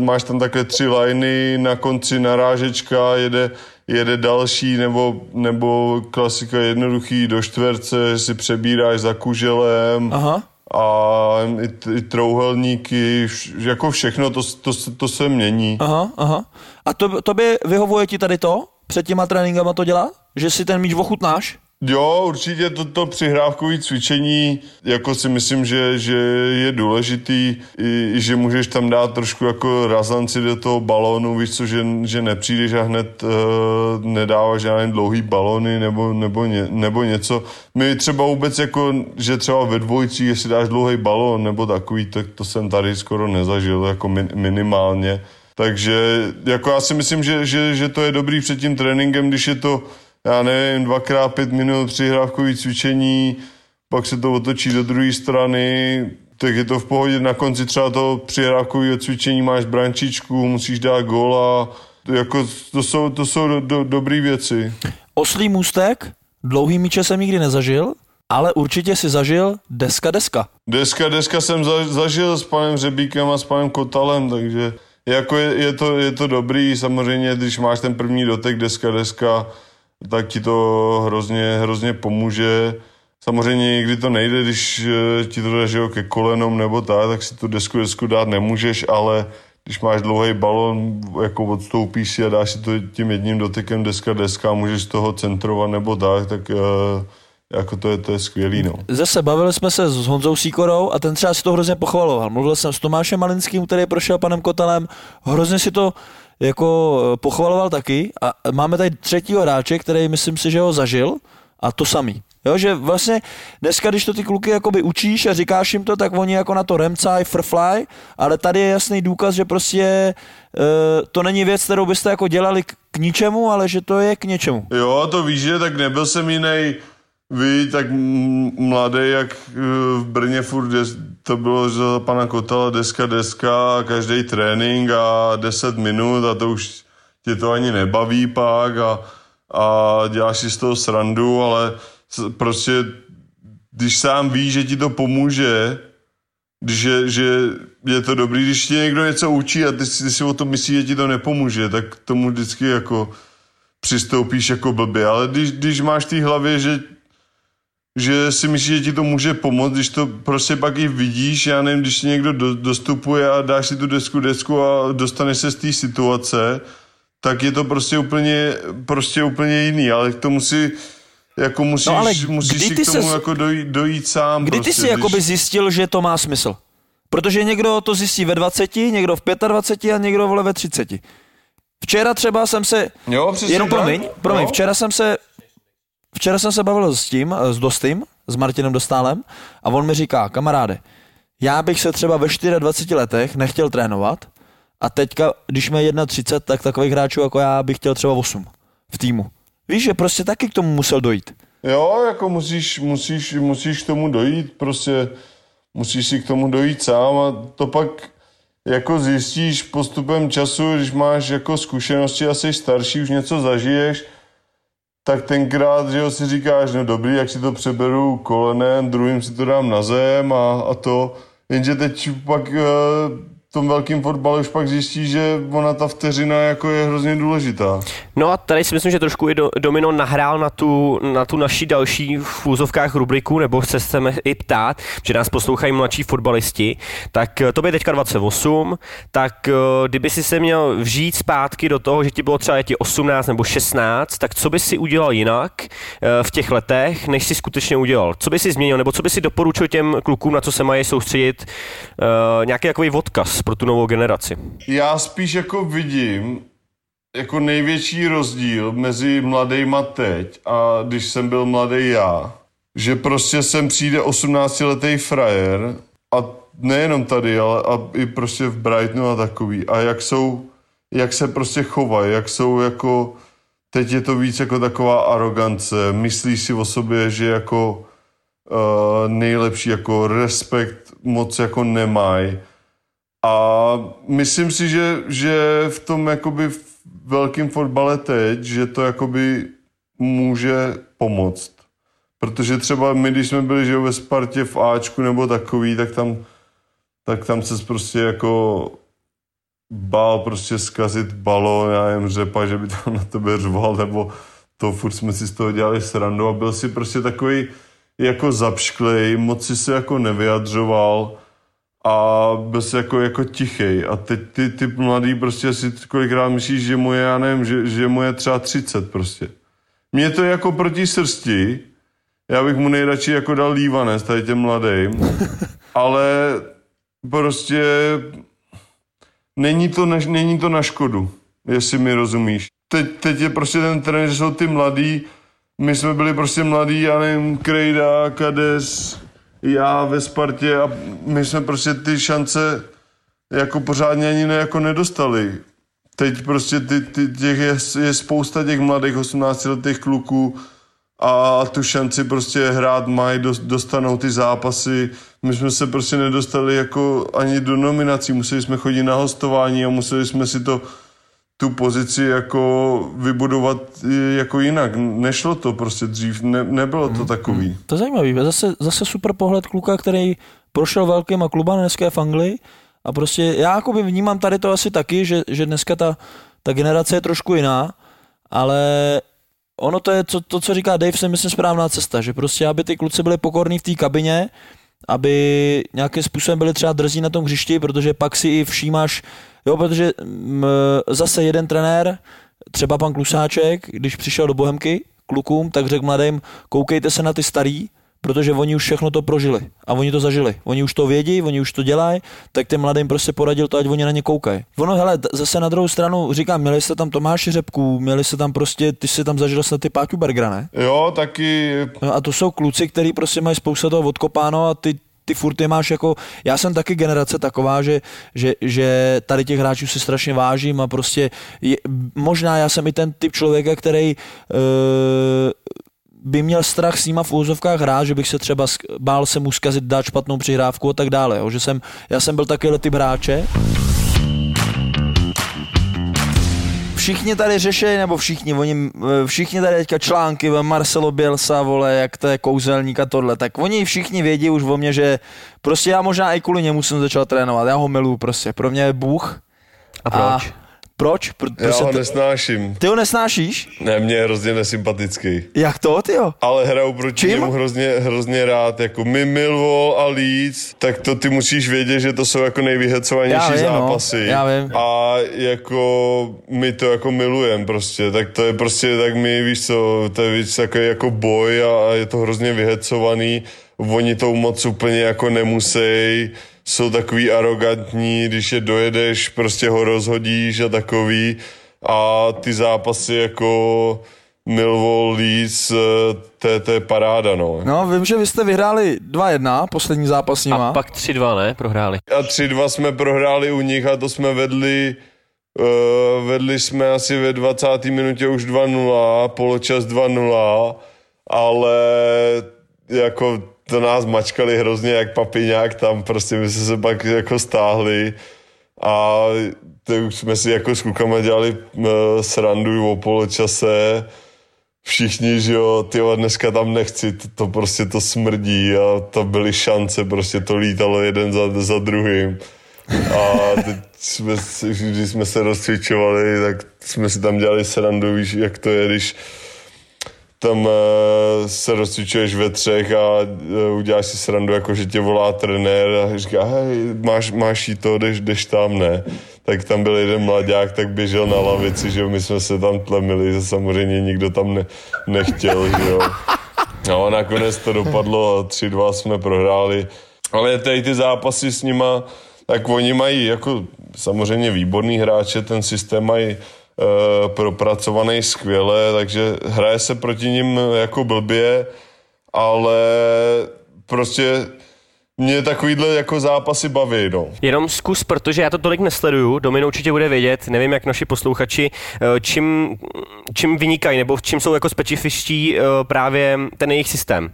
máš tam takhle tři liney, na konci narážečka, jede, jede další, nebo, nebo klasika jednoduchý do čtverce, si přebíráš za kuželem Aha. a i, i trouhelníky, vš- jako všechno, to, to, to se mění. Aha, aha. A to, tobě vyhovuje ti tady to? Před těma tréninkama to dělá? Že si ten míč ochutnáš? Jo, určitě toto přihrávkové cvičení, jako si myslím, že, že je důležitý, i, že můžeš tam dát trošku jako razanci do toho balónu, víš co, že, že nepřijdeš a hned uh, nedáváš žádný dlouhý balony nebo, nebo, ně, nebo něco. My třeba vůbec jako, že třeba ve dvojci, jestli dáš dlouhý balón nebo takový, tak to jsem tady skoro nezažil, jako min, minimálně. Takže jako já si myslím, že, že, že to je dobrý před tím tréninkem, když je to já nevím, dvakrát pět minut přihrávkový cvičení, pak se to otočí do druhé strany, tak je to v pohodě. Na konci třeba toho přihrávkového cvičení máš brančičku, musíš dát góla, jako to jsou, to jsou do, do, dobrý věci. Oslý můstek, dlouhý míče jsem nikdy nezažil, ale určitě si zažil deska deska. Deska, deska jsem za, zažil s panem Řebíkem a s panem Kotalem, takže jako je, je, to, je to dobrý, samozřejmě, když máš ten první dotek deska, deska, tak ti to hrozně, hrozně pomůže. Samozřejmě někdy to nejde, když eh, ti to jde ke kolenom nebo tak, tak si tu desku desku dát nemůžeš, ale když máš dlouhý balon, jako odstoupíš si a dáš si to tím jedním dotykem deska deska můžeš z toho centrovat nebo tak, tak uh, jako to je, to je skvělý, no. Zase bavili jsme se s Honzou Síkorou a ten třeba si to hrozně pochvaloval. Mluvil jsem s Tomášem Malinským, který prošel panem Kotelem, hrozně si to jako eh, pochvaloval taky a máme tady třetího hráče, který myslím si, že ho zažil a to samý. Jo, že vlastně dneska, když to ty kluky jakoby učíš a říkáš jim to, tak oni jako na to remcaj, frfly, ale tady je jasný důkaz, že prostě e, to není věc, kterou byste jako dělali k, k ničemu, ale že to je k něčemu. Jo, to víš, že tak nebyl jsem jiný vy, tak mladý, jak e, v Brně furt to bylo za pana Kotala deska, deska, každý trénink a 10 minut a to už tě to ani nebaví pak a, a děláš si z toho srandu, ale prostě když sám víš, že ti to pomůže, že, že je to dobrý, když ti někdo něco učí a ty ty si o tom myslíš, že ti to nepomůže, tak tomu vždycky jako přistoupíš jako blbě. Ale když, když máš v té hlavě, že že si myslíš, že ti to může pomoct, když to prostě pak i vidíš, já nevím, když ti někdo do, dostupuje a dáš si tu desku desku a dostaneš se z té situace, tak je to prostě úplně, prostě úplně jiný, ale k tomu si jako musíš, no ale musíš si k tomu ses, jako dojít, dojít sám. Kdy prostě, ty jsi když... jakoby zjistil, že to má smysl? Protože někdo to zjistí ve 20, někdo v 25 a někdo vole ve 30. Včera třeba jsem se... Jo, přesně Jenom promiň, promiň, no. včera jsem se Včera jsem se bavil s tím, s Dostým, s Martinem Dostálem a on mi říká, kamaráde, já bych se třeba ve 24 letech nechtěl trénovat a teďka, když mě 31, tak takových hráčů jako já bych chtěl třeba 8 v týmu. Víš, že prostě taky k tomu musel dojít. Jo, jako musíš, musíš, musíš k tomu dojít, prostě musíš si k tomu dojít sám a to pak jako zjistíš postupem času, když máš jako zkušenosti a jsi starší, už něco zažiješ, tak tenkrát, že jo, si říkáš, no dobrý, jak si to přeberu kolenem, druhým si to dám na zem a, a to. Jenže teď pak uh, tom velkým fotbale už pak zjistí, že ona ta vteřina jako je hrozně důležitá. No a tady si myslím, že trošku i Domino nahrál na tu, na tu naší další v úzovkách rubriku, nebo se chceme i ptát, že nás poslouchají mladší fotbalisti, tak eh, to by teďka 28, tak eh, kdyby si se měl vžít zpátky do toho, že ti bylo třeba ti 18 nebo 16, tak co by si udělal jinak eh, v těch letech, než si skutečně udělal? Co by si změnil, nebo co by si doporučil těm klukům, na co se mají soustředit, nějaký takový odkaz? Pro tu novou generaci? Já spíš jako vidím jako největší rozdíl mezi mladýma teď a když jsem byl mladý já, že prostě sem přijde 18-letý frajer a nejenom tady, ale a i prostě v Brightonu a takový. A jak jsou, jak se prostě chovají, jak jsou jako, teď je to víc jako taková arogance, myslí si o sobě, že jako uh, nejlepší, jako respekt moc jako nemají a myslím si, že, že v tom jakoby v velkém fotbale teď, že to jakoby může pomoct. Protože třeba my, když jsme byli že ve Spartě v Ačku nebo takový, tak tam, tak tam se prostě jako bál prostě zkazit balón, já jim řepa, že by tam na tebe řval, nebo to furt jsme si z toho dělali srandu a byl si prostě takový jako zapšklej, moc si se jako nevyjadřoval a byl jsi jako, jako tichej. A teď ty, ty mladý prostě si kolikrát myslíš, že mu je, já nevím, že, že mu je třeba 30 prostě. Mně to je jako proti srsti, já bych mu nejradši jako dal lívanec tady těm mladým, ale prostě není to, na, není to na škodu, jestli mi rozumíš. Teď, teď je prostě ten trend, že jsou ty mladí, my jsme byli prostě mladí, já nevím, Krejda, Kades, já ve Spartě a my jsme prostě ty šance jako pořádně ani ne, jako nedostali. Teď prostě ty, ty, těch je, je spousta těch mladých 18 letých kluků a tu šanci prostě hrát mají, dostanou ty zápasy. My jsme se prostě nedostali jako ani do nominací, museli jsme chodit na hostování a museli jsme si to tu pozici jako vybudovat jako jinak. Nešlo to prostě dřív, ne, nebylo to mhm. takový. To je zajímavý, zase, zase super pohled kluka, který prošel velkýma kluba, dneska je v Anglii a prostě já jako vnímám tady to asi taky, že, že dneska ta, ta generace je trošku jiná, ale ono to je to, to, co říká Dave, si myslím správná cesta, že prostě aby ty kluci byli pokorní v té kabině, aby nějakým způsobem byli třeba drzí na tom hřišti, protože pak si i všímáš, jo, protože m, zase jeden trenér, třeba pan Klusáček, když přišel do Bohemky klukům, tak řekl mladým, koukejte se na ty starý, protože oni už všechno to prožili a oni to zažili. Oni už to vědí, oni už to dělají, tak těm mladým prostě poradil to, ať oni na ně koukají. Ono, hele, zase na druhou stranu říkám, měli jste tam Tomáše Řepku, měli se tam prostě, ty si tam zažil snad ty Páťu Bergera, ne? Jo, taky. No a to jsou kluci, kteří prostě mají spousta toho odkopáno a ty ty furt je máš jako, já jsem taky generace taková, že, že, že tady těch hráčů si strašně vážím a prostě je, možná já jsem i ten typ člověka, který uh, by měl strach s nima v úzovkách hrát, že bych se třeba bál se mu zkazit, dát špatnou přihrávku a tak dále. Jo. Že jsem, já jsem byl takovýhle typ hráče. Všichni tady řeší, nebo všichni, oni, všichni tady teďka články, Marcelo Bielsa, vole, jak to je kouzelník a tohle, tak oni všichni vědí už o mě, že prostě já možná i kvůli němu jsem začal trénovat, já ho miluju prostě, pro mě je Bůh. A proč? A proč? Pro, Já ho nesnáším. Ty ho nesnášíš? Ne, mě je hrozně nesympatický. Jak to, ty jo? Ale hraju proti Čím? němu hrozně, hrozně rád. Jako my Millwall a Leeds, tak to ty musíš vědět, že to jsou jako nejvyhecovanější no. zápasy. No, já vím. A jako my to jako milujem prostě. Tak to je prostě, tak my víš co, to je víc takový jako boj a je to hrozně vyhecovaný. Oni to moc úplně jako nemusí jsou takový arrogantní, když je dojedeš, prostě ho rozhodíš a takový. A ty zápasy jako Millwall, Leeds, eh, to, je, to je paráda, no. No, vím, že vy jste vyhráli 2-1, poslední zápas s nima. A pak 3-2, ne? Prohráli. A 3-2 jsme prohráli u nich a to jsme vedli uh, vedli jsme asi ve 20. minutě už 2-0, poločas 2-0, ale jako to nás mačkali hrozně jak papiňák tam, prostě my jsme se pak jako stáhli a to už jsme si jako s klukama dělali uh, srandu o poločase, všichni, že jo, ty dneska tam nechci, to, to prostě to smrdí a to byly šance, prostě to lítalo jeden za, za druhým. A teď jsme, když jsme se rozcvičovali, tak jsme si tam dělali srandu, víš, jak to je, když tam uh, se rozcvičuješ ve třech a uh, uděláš si srandu, jako že tě volá trenér a říká, hej, máš, máš jí to, jdeš, jdeš tam, ne. Tak tam byl jeden mladák, tak běžel na lavici, že my jsme se tam tlemili, že samozřejmě nikdo tam ne, nechtěl, že jo. No a nakonec to dopadlo a 3-2 jsme prohráli. Ale tady ty zápasy s nima, tak oni mají jako samozřejmě výborný hráče, ten systém mají Eh, propracovaný skvěle, takže hraje se proti ním jako blbě, ale prostě mě takovýhle jako zápasy baví, no. Jenom zkus, protože já to tolik nesleduju, Domin určitě bude vědět, nevím jak naši posluchači, eh, čím, čím vynikají, nebo v čím jsou jako specifičtí eh, právě ten jejich systém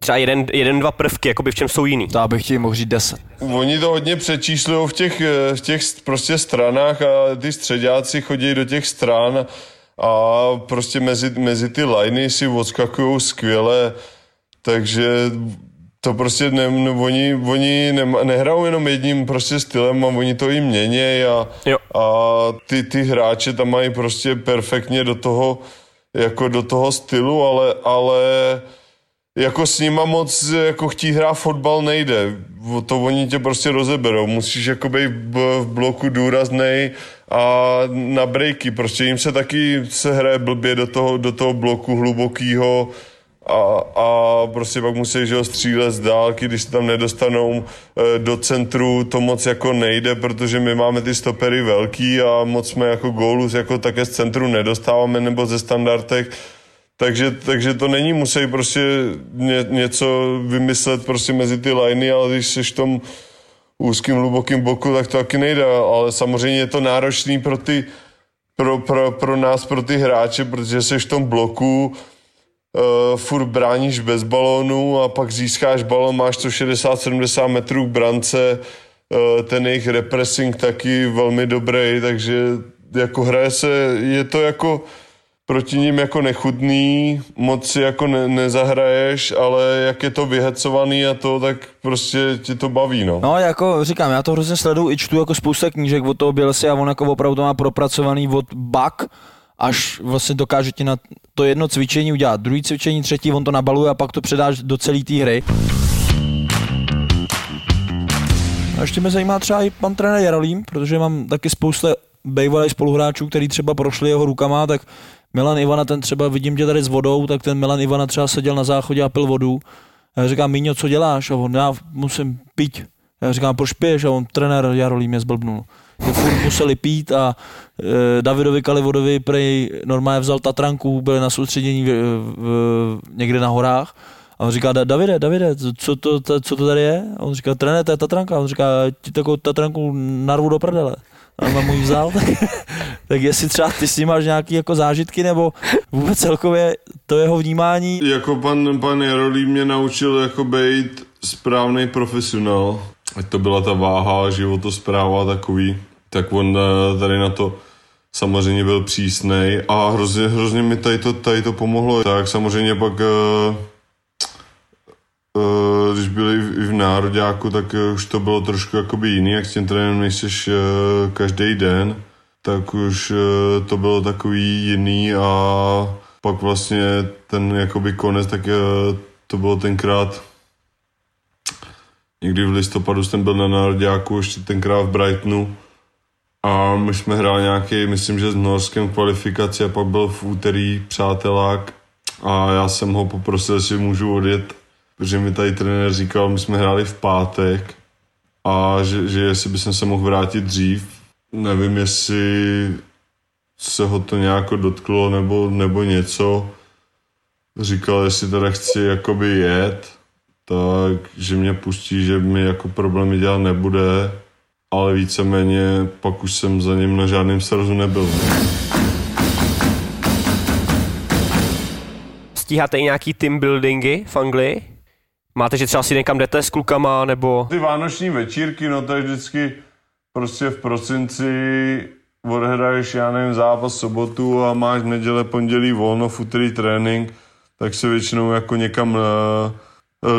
třeba jeden, jeden, dva prvky, jakoby v čem jsou jiný. To bych ti mohl říct deset. Oni to hodně přečíslují v těch, v těch prostě stranách a ty středáci chodí do těch stran a prostě mezi, mezi ty liney si odskakují skvěle, takže to prostě ne, ne, oni, oni ne, nehrajou jenom jedním prostě stylem a oni to jim mění a, a ty, ty hráče tam mají prostě perfektně do toho jako do toho stylu, ale, ale jako s nima moc jako chtít hrát fotbal nejde. To oni tě prostě rozeberou. Musíš jako být v, bloku důraznej a na breaky. Prostě jim se taky se hraje blbě do toho, do toho bloku hlubokýho a, a prostě pak musí že ho, střílet z dálky, když se tam nedostanou e, do centru, to moc jako nejde, protože my máme ty stopery velký a moc jsme jako gólus jako také z centru nedostáváme nebo ze standardech, takže, takže to není, musí prostě ně, něco vymyslet prostě mezi ty liney, ale když jsi v tom úzkým, hlubokým boku, tak to taky nejde, ale samozřejmě je to náročný pro ty, pro, pro, pro nás, pro ty hráče, protože jsi v tom bloku, uh, furt bráníš bez balónu a pak získáš balon, máš to 60-70 metrů k brance, uh, ten jejich repressing taky velmi dobrý, takže jako hraje se, je to jako proti ním jako nechutný, moc si jako ne, nezahraješ, ale jak je to vyhecovaný a to, tak prostě ti to baví, no. No, jako říkám, já to hrozně sleduju i čtu jako spousta knížek od toho Bielsi a on jako opravdu to má propracovaný od bak, až vlastně dokáže ti na to jedno cvičení udělat druhý cvičení, třetí, on to nabaluje a pak to předáš do celé té hry. A ještě mě zajímá třeba i pan trenér Jarolím, protože mám taky spousta bývalých spoluhráčů, který třeba prošli jeho rukama, tak Milan Ivana, ten třeba vidím tě tady s vodou, tak ten Milan Ivana třeba seděl na záchodě a pil vodu. A já říkám, Míňo, co děláš? A on, já musím pít. Já říkám, proč piješ? A on, trenér Jarolí mě zblbnul. Že furt museli pít a e, Davidovi Kalivodovi prej normálně vzal Tatranku, byli na soustředění v, v, někde na horách. A on říká, Davide, Davide, co to, co to tady je? A on říká, trenér, to je Tatranka. A on říká, ti takovou Tatranku narvu do prdele a mám můj vzal, tak, tak jestli třeba ty s ním máš nějaký jako zážitky, nebo vůbec celkově to jeho vnímání. Jako pan, pan Jarolí mě naučil jako být správný profesionál, ať to byla ta váha, životospráva takový, tak on eh, tady na to samozřejmě byl přísnej a hrozně, hrozně mi tady to, tady to pomohlo. Tak samozřejmě pak Eh, když byli v nároďáku, tak eh, už to bylo trošku jakoby jiný, jak s tím trénem nejseš eh, každý den, tak už to bylo takový jiný a pak vlastně ten jakoby konec, tak to bylo tenkrát někdy v listopadu jsem byl na nároďáku, ještě tenkrát v Brightonu a my jsme hráli nějaký, myslím, že s Norskem kvalifikaci a pak byl v úterý přátelák a já jsem ho poprosil, jestli můžu odjet protože mi tady trenér říkal, my jsme hráli v pátek a že, že jestli by se mohl vrátit dřív, nevím, jestli se ho to nějak dotklo nebo, nebo něco. Říkal, jestli teda chci jakoby jet, tak že mě pustí, že mi jako problémy dělat nebude, ale víceméně pak už jsem za ním na žádném srazu nebyl. Stíháte i nějaký team buildingy v Anglii? Máte, že třeba si někam jdete s klukama, nebo... Ty vánoční večírky, no to je vždycky prostě v prosinci odhraješ, já nevím, zápas sobotu a máš neděle, pondělí volno, futrý trénink, tak se většinou jako někam uh,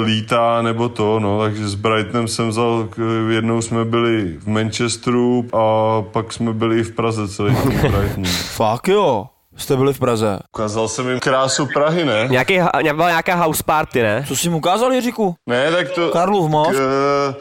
lítá nebo to, no, takže s Brightonem jsem vzal, jednou jsme byli v Manchesteru a pak jsme byli i v Praze celý Brighton. Fakt jo jste byli v Praze. Ukázal jsem jim krásu Prahy, ne? Nějaký, byla nějaká house party, ne? Co jsi mu ukázal, Jiříku? Ne, tak to... Karlův most? K,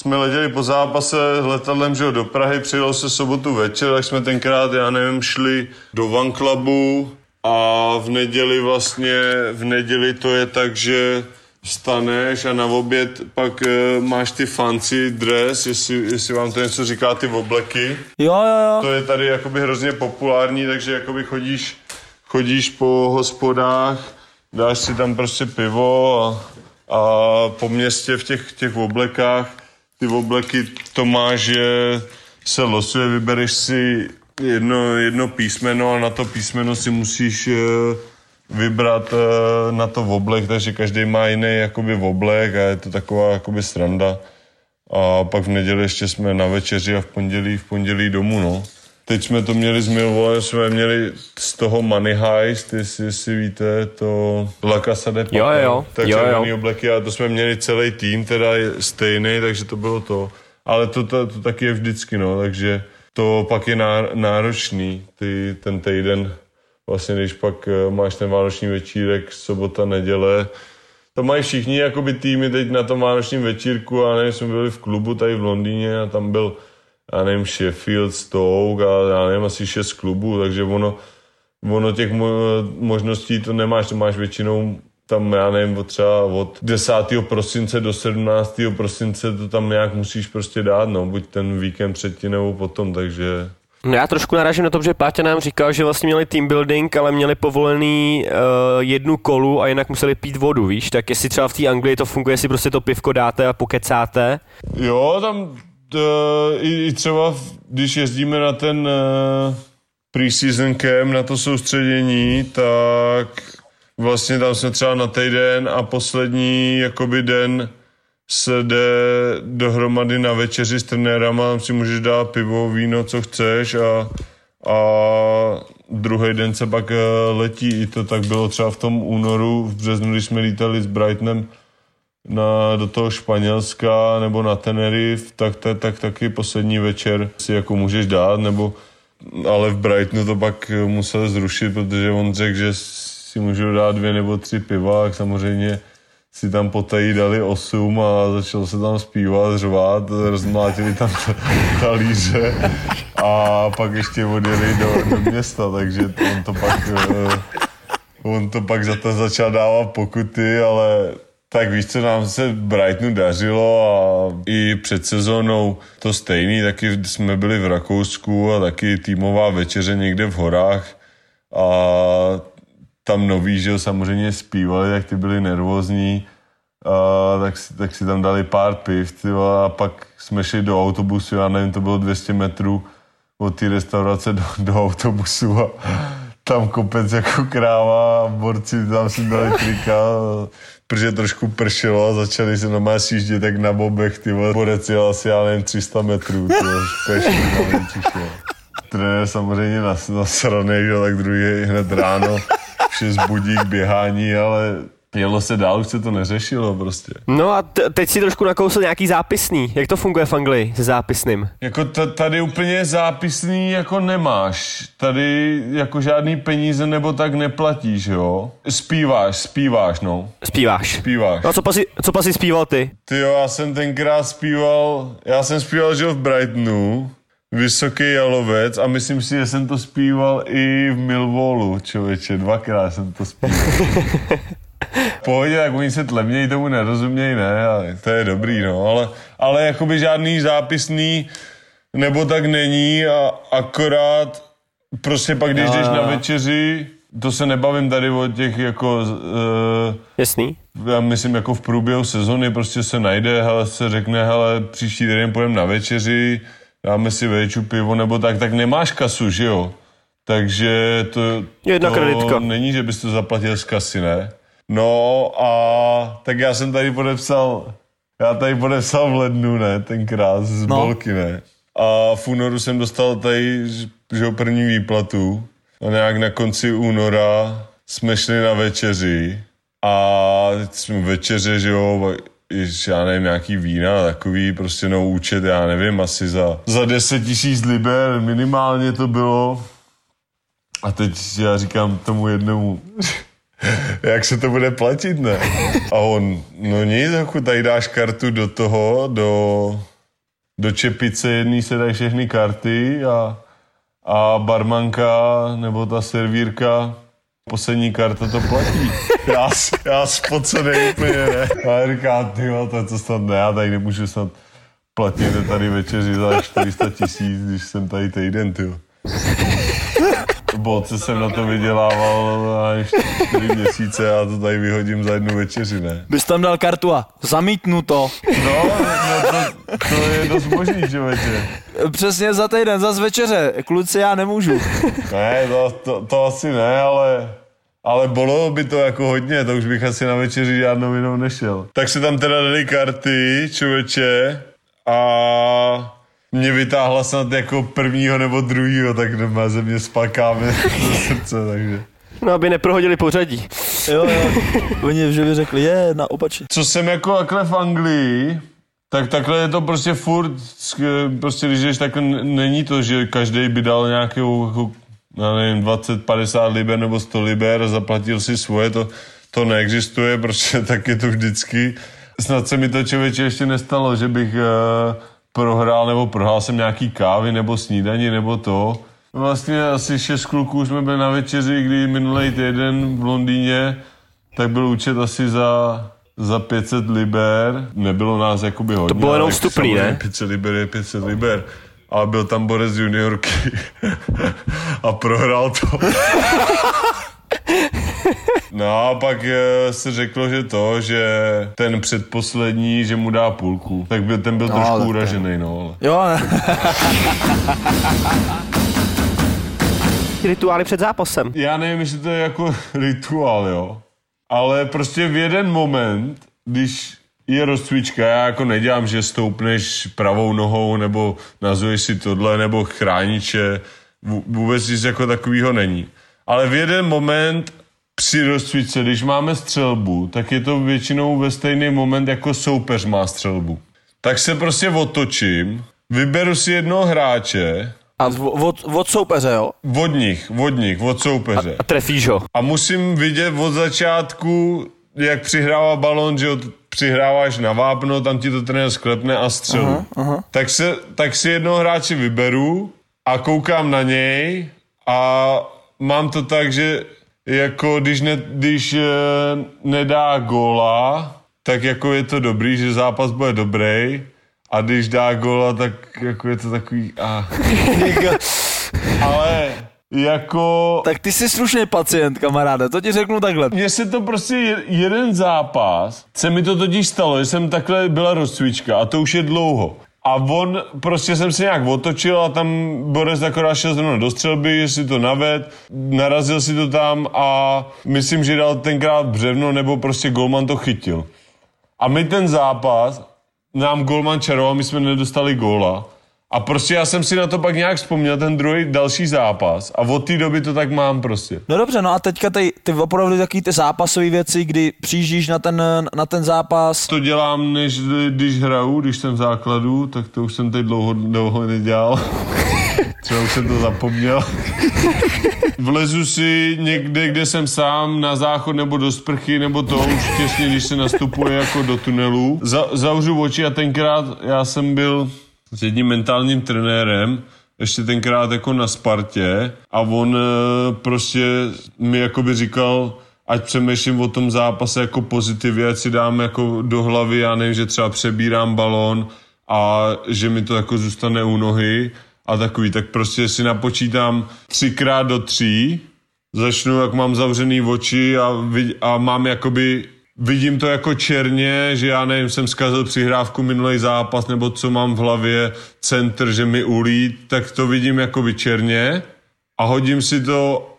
jsme letěli po zápase letadlem že do Prahy, přijelo se sobotu večer, tak jsme tenkrát, já nevím, šli do Van Clubu a v neděli vlastně, v neděli to je tak, že vstaneš a na oběd pak uh, máš ty fancy dress, jestli, jestli vám to něco říká, ty obleky. Jo, jo, jo. To je tady jakoby hrozně populární, takže jakoby chodíš, chodíš po hospodách, dáš si tam prostě pivo a, a po městě v těch, těch oblekách, ty obleky to máš, že se losuje, vybereš si jedno, jedno písmeno a na to písmeno si musíš uh, vybrat uh, na to oblek, takže každý má jiný jakoby oblek a je to taková jakoby sranda. A pak v neděli ještě jsme na večeři a v pondělí, v pondělí domů, no. Teď jsme to měli s Milvolem, jsme měli z toho Money Heist, jestli, jestli víte, to La Casa de Papel, jo, jo. tak jo, jo. obleky a to jsme měli celý tým, teda stejný, takže to bylo to. Ale to, to, to taky je vždycky, no, takže to pak je náročný, ty, ten týden vlastně když pak eh, máš ten vánoční večírek, sobota, neděle, to mají všichni jakoby týmy teď na tom vánočním večírku a nevím, jsme byli v klubu tady v Londýně a tam byl, já nevím, Sheffield, Stoke a já nevím, asi šest klubů, takže ono, ono těch mo- možností to nemáš, to máš většinou tam, já nevím, od třeba od 10. prosince do 17. prosince to tam nějak musíš prostě dát, no, buď ten víkend předtím nebo potom, takže No já trošku narážím na to, že Páťa nám říkal, že vlastně měli team building, ale měli povolený uh, jednu kolu a jinak museli pít vodu, víš? Tak jestli třeba v té Anglii to funguje, jestli prostě to pivko dáte a pokecáte. Jo, tam uh, i, i třeba, když jezdíme na ten uh, preseason camp, na to soustředění, tak vlastně tam jsme třeba na týden a poslední jakoby den se jde dohromady na večeři s trenérama, tam si můžeš dát pivo, víno, co chceš a, a druhý den se pak eh, letí. I to tak bylo třeba v tom únoru, v březnu, když jsme lítali s Brightonem na, do toho Španělska nebo na Tenerife, tak, tak, tak taky poslední večer si jako můžeš dát, nebo ale v Brightonu to pak musel zrušit, protože on řekl, že si můžu dát dvě nebo tři piva, tak samozřejmě si tam potají dali osm a začalo se tam zpívat, řvát, rozmlátili tam talíře a pak ještě odjeli do, do města, takže on to pak eh, on to pak za to začal dávat pokuty, ale tak víš, co nám se Brightonu dařilo a i před sezónou to stejný, taky jsme byli v Rakousku a taky týmová večeře někde v horách a tam noví, že jo, samozřejmě zpívali, tak ty byli nervózní, a tak, si, tak si tam dali pár piv, ty vole, a pak jsme šli do autobusu, já nevím, to bylo 200 metrů od té restaurace do, do autobusu a tam kopec jako kráva a borci tam si dali trika, protože trošku pršelo a začali se normálně sjíždět tak na bobech, ty vole, borec jel asi, já nevím, 300 metrů, ty nepřišel. Trenér samozřejmě nas, nasranej, že tak druhý hned ráno, šest budík, běhání, ale jelo se dál, už se to neřešilo prostě. No a t- teď si trošku nakousl nějaký zápisný. Jak to funguje v Anglii se zápisným? Jako t- tady úplně zápisný jako nemáš. Tady jako žádný peníze nebo tak neplatíš, jo. Zpíváš, zpíváš, no. Zpíváš. Zpíváš. No a co pasi, co pasi zpíval ty? Ty jo, já jsem tenkrát zpíval, já jsem zpíval, že v Brightonu, Vysoký jalovec a myslím si, že jsem to zpíval i v Millwallu, člověče, dvakrát jsem to zpíval. Pohodě, tak oni se tlemnějí, tomu nerozumějí, ne, a to je dobrý, no, ale, ale jakoby žádný zápisný nebo tak není a akorát prostě pak, když jdeš na večeři, to se nebavím tady o těch jako uh, Jasný? já myslím jako v průběhu sezony prostě se najde, hele, se řekne, hele, příští týden půjdeme na večeři, dáme si větší pivo nebo tak, tak nemáš kasu, že jo? Takže to, Jedna to kreditka. není, že bys to zaplatil z kasy, ne? No a tak já jsem tady podepsal, já tady podepsal v lednu, ne, tenkrát z No. Bolky, ne. A v únoru jsem dostal tady, že jo, první výplatu a nějak na konci února jsme šli na večeři a teď jsme večeře, že jo, já nevím, nějaký vína, takový prostě no účet, já nevím, asi za, za 10 tisíc liber minimálně to bylo. A teď já říkám tomu jednomu, jak se to bude platit, ne? A on, no nic, jako tady dáš kartu do toho, do, do čepice jedný se dají všechny karty a, a barmanka nebo ta servírka poslední karta to platí. Já, já spocený úplně, ne? A já říkám, ty jo, to, to snad ne, já tady nemůžu snad platit tady večeři za 400 tisíc, když jsem tady týden, ty. V bolce jsem na to vydělával až 4 měsíce a to tady vyhodím za jednu večeři, ne? Bys tam dal kartu a zamítnu to. No, no to, to je dost možný, člověče. Přesně za týden, za večeře. Kluci, já nemůžu. Ne, to, to, to asi ne, ale, ale bylo by to jako hodně, to už bych asi na večeři žádnou jinou nešel. Tak se tam teda dali karty, člověče, a mě vytáhla snad jako prvního nebo druhýho, tak doma ze mě spakáme ze srdce, takže. No, aby neprohodili pořadí. Jo, jo. Oni že by řekli, je, na opačně. Co jsem jako takhle v Anglii, tak takhle je to prostě furt, prostě když jdeš, tak n- není to, že každý by dal nějakou, jako, já nevím, 20, 50 liber nebo 100 liber a zaplatil si svoje, to, to neexistuje, protože tak je to vždycky. Snad se mi to člověče ještě nestalo, že bych uh, prohrál nebo prohrál jsem nějaký kávy nebo snídaní nebo to. Vlastně asi šest kluků jsme byli na večeři, kdy minulý týden v Londýně, tak byl účet asi za, za 500 liber. Nebylo nás jakoby hodně. To bylo jenom vstupný, ne? 500 liber je 500 liber. Ale byl tam Borec juniorky a prohrál to. No a pak eh, se řeklo, že to, že ten předposlední, že mu dá půlku. Tak byl, ten byl No, trošku uražený, no. Ale. Jo. Rituály před zápasem. Já nevím, jestli to je jako rituál, jo. Ale prostě v jeden moment, když je rozcvička, já jako nedělám, že stoupneš pravou nohou, nebo nazuješ si tohle, nebo chrániče, Vů- vůbec nic jako takového není. Ale v jeden moment při rozcvičce, když máme střelbu, tak je to většinou ve stejný moment, jako soupeř má střelbu. Tak se prostě otočím, vyberu si jednoho hráče, A od, od soupeře, jo? od nich, od nich, od soupeře. A trefíš ho. A musím vidět od začátku, jak přihrává balon, že t- přihráváš na vápno, tam ti to trenér sklepne a střelu. Aha, aha. Tak, se, tak si jednoho hráče vyberu a koukám na něj a mám to tak, že jako když, ne, když eh, nedá góla, tak jako je to dobrý, že zápas bude dobrý a když dá góla, tak jako je to takový... Ah. Ale jako... Tak ty jsi slušný pacient, kamaráde, to ti řeknu takhle. Mně se to prostě je- jeden zápas, se mi to totiž stalo, že jsem takhle byla rozcvička a to už je dlouho. A on, prostě jsem se nějak otočil a tam Borec akorát šel zrovna do střelby, že si to naved, narazil si to tam a myslím, že dal tenkrát břevno nebo prostě golman to chytil. A my ten zápas, nám golman čaroval, my jsme nedostali góla. A prostě já jsem si na to pak nějak vzpomněl, ten druhý další zápas. A od té doby to tak mám prostě. No dobře, no a teďka ty, ty opravdu takový ty zápasové věci, kdy přijíždíš na ten, na ten zápas. To dělám, než když hraju, když jsem v základu, tak to už jsem teď dlouho, dlouho nedělal. Třeba už jsem to zapomněl. Vlezu si někde, kde jsem sám, na záchod nebo do sprchy, nebo to už těsně, když se nastupuje jako do tunelu. Za, zavřu oči a tenkrát já jsem byl s jedním mentálním trenérem, ještě tenkrát jako na Spartě a on eh, prostě mi jakoby říkal, ať přemýšlím o tom zápase jako pozitivně, ať si dám jako do hlavy, já nevím, že třeba přebírám balón a že mi to jako zůstane u nohy a takový, tak prostě si napočítám třikrát do tří, začnu, jak mám zavřený oči a, a mám jakoby, vidím to jako černě, že já nevím, jsem zkazil přihrávku minulý zápas, nebo co mám v hlavě, centr, že mi ulí, tak to vidím jakoby černě. A hodím si to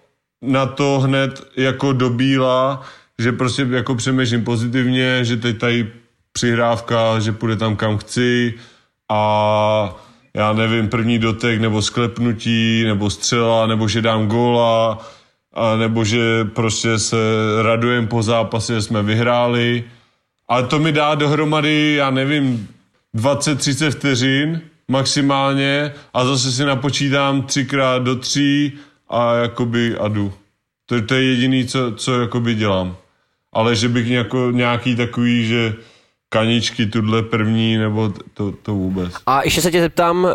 na to hned jako do bíla, že prostě jako přemýšlím pozitivně, že teď tady přihrávka, že půjde tam kam chci. A já nevím, první dotek nebo sklepnutí, nebo střela, nebo že dám góla, a nebo že prostě se radujem po zápase, že jsme vyhráli. Ale to mi dá dohromady, já nevím, 20-30 vteřin maximálně a zase si napočítám třikrát do tří a jakoby a jdu. To, to je jediný, co, co jakoby dělám. Ale že bych jako nějaký takový, že kaničky tudle první, nebo to, to vůbec. A ještě se tě zeptám, uh,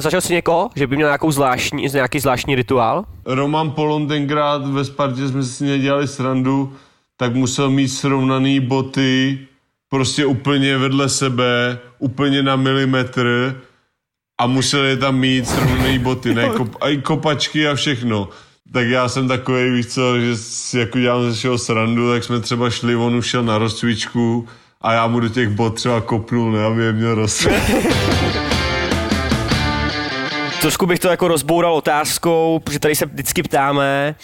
zažil jsi někoho, že by měl nějakou zvláštní, nějaký zvláštní rituál? Roman Polon tenkrát ve Spartě jsme si nedělali srandu, tak musel mít srovnaný boty prostě úplně vedle sebe, úplně na milimetr a musel je tam mít srovnaný boty, ne, kop, a i kopačky a všechno. Tak já jsem takový, víš co, že si jako dělám ze všeho srandu, tak jsme třeba šli, on už šel na rozcvičku a já mu do těch bot třeba kopnul, ne, aby je měl roz... Trošku bych to jako rozboural otázkou, protože tady se vždycky ptáme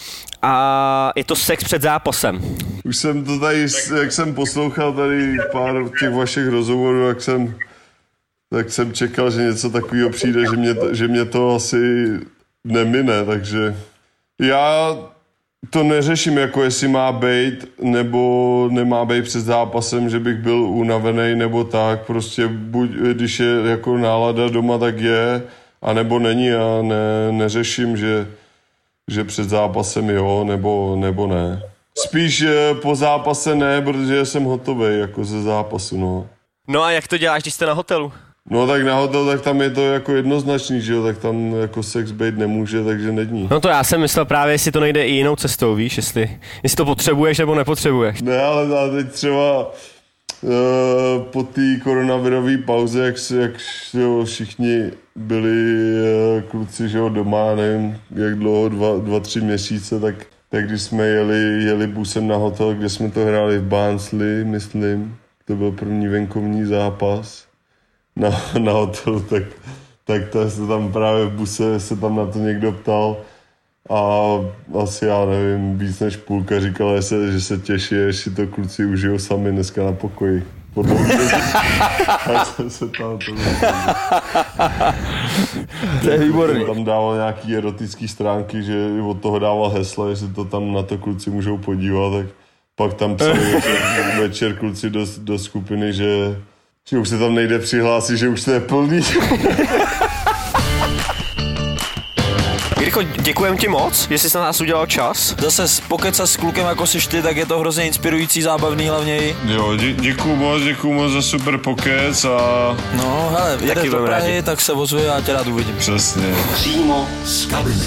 a je to sex před zápasem. Už jsem to tady, jak jsem poslouchal tady pár těch vašich rozhovorů, jak jsem, tak jsem čekal, že něco takového přijde, že mě, že mě to asi nemine, takže já to neřeším, jako jestli má být nebo nemá být před zápasem, že bych byl unavený nebo tak, prostě buď, když je jako nálada doma, tak je, a nebo není a ne, neřeším, že, že před zápasem jo, nebo, nebo ne. Spíš eh, po zápase ne, protože jsem hotový jako ze zápasu, no. No a jak to děláš, když jste na hotelu? No tak na hotel, tak tam je to jako jednoznačný, že jo, tak tam jako sex být nemůže, takže není. No to já jsem myslel právě, jestli to nejde i jinou cestou, víš, jestli, jestli to potřebuješ nebo nepotřebuješ. Ne, ale ale teď třeba uh, po té koronavirové pauze, jak, jak jo, všichni byli uh, kluci že jo, doma, nevím, jak dlouho, dva, dva, tři měsíce, tak, tak když jsme jeli, jeli busem na hotel, kde jsme to hráli v Barnsley, myslím, to byl první venkovní zápas na, na hotelu, tak, tak to se tam právě v buse se tam na to někdo ptal a asi já nevím, víc než půlka říkala, že se, že se těší, že si to kluci užijou sami dneska na pokoji. Jsem se tam to To je výborný. tam dával nějaký erotický stránky, že od toho dával hesla, jestli to tam na to kluci můžou podívat, tak pak tam psali večer, večer kluci do, do skupiny, že, že už se tam nejde přihlásit, že už to je plný. Jirko, děkujem ti moc, že jsi na nás udělal čas. Zase pokecat s klukem jako jsi ty, tak je to hrozně inspirující, zábavný hlavně. Jo, dě, děkuju moc, děkuju moc za super pokec a No, hele, jedeš do Prahy, rádi. tak se ozvi a tě rád uvidím. přesně. Přímo z kabiny.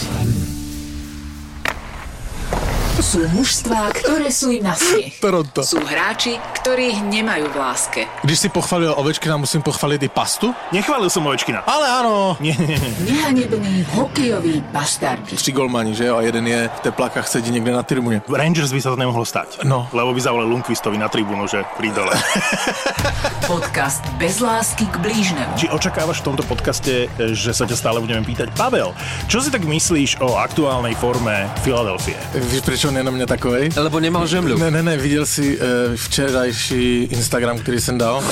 Sú mužstvá, ktoré sú im na smiech. Toronto. Sú hráči, ktorých nemajú v láske. Když si pochválil Ovečkina, musím pochválit i pastu. Nechválil som Ovečkina. Ale ano. Nie, nie, nie. Nehanební hokejoví bastardi. Tři golmani, že jo? A jeden je v teplákách sedí někde na tribuně. Rangers by sa to nemohlo stať. No. Lebo by zavolali Lundqvistovi na tribúnu, že pri dole. Podcast bez lásky k blížnemu. Či očakávaš v tomto podcaste, že sa ťa stále budeme pýtať? Pavel, čo si tak myslíš o aktuálnej forme Filadelfie? Víš, proč on je na mě takovej? Lebo nemal žemľu. Ne, ne, ne, viděl jsi uh, včerajší Instagram, který jsem dal?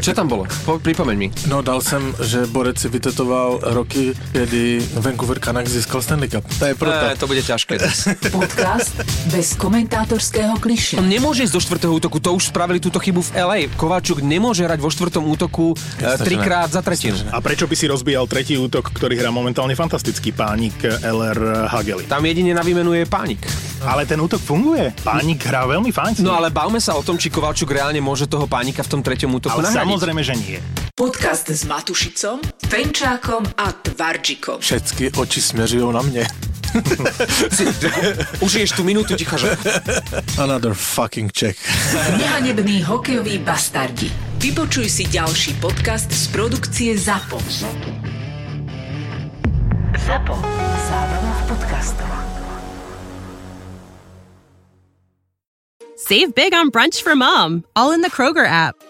Čo tam bolo? Po, pripomeň mi. No, dal jsem, že Borec si vytetoval roky, kdy Vancouver Canucks získal Stanley Cup. To je proto. Ne, to bude ťažké. Podcast bez komentátorského kliše. On nemôže ísť do štvrtého útoku, to už spravili túto chybu v LA. Kovalčuk nemôže hrať vo štvrtom útoku e, Jasné, že trikrát ne. za tretinu. A prečo by si rozbíjal tretí útok, ktorý hrá momentálne fantastický pánik LR Hageli? Tam jedine na výmenu je pánik. Ale ten útok funguje. Pánik hrá veľmi fajn. No ale bavme sa o tom, či Kovalčuk reálne môže toho pánika v tom treťom útoku ale nahradiť. samozrejme, že nie. Podcast s Matušicom, Fenčákom a Tvarčikom. Všechny oči směřují na mě. Užiješ tú minútu ticha, že... Another fucking check. Nehanební hokejoví bastardi. Vypočuj si ďalší podcast z produkcie ZAPO. ZAPO. Zábrná v podcastovách. Save big on brunch for mom, all in the Kroger app.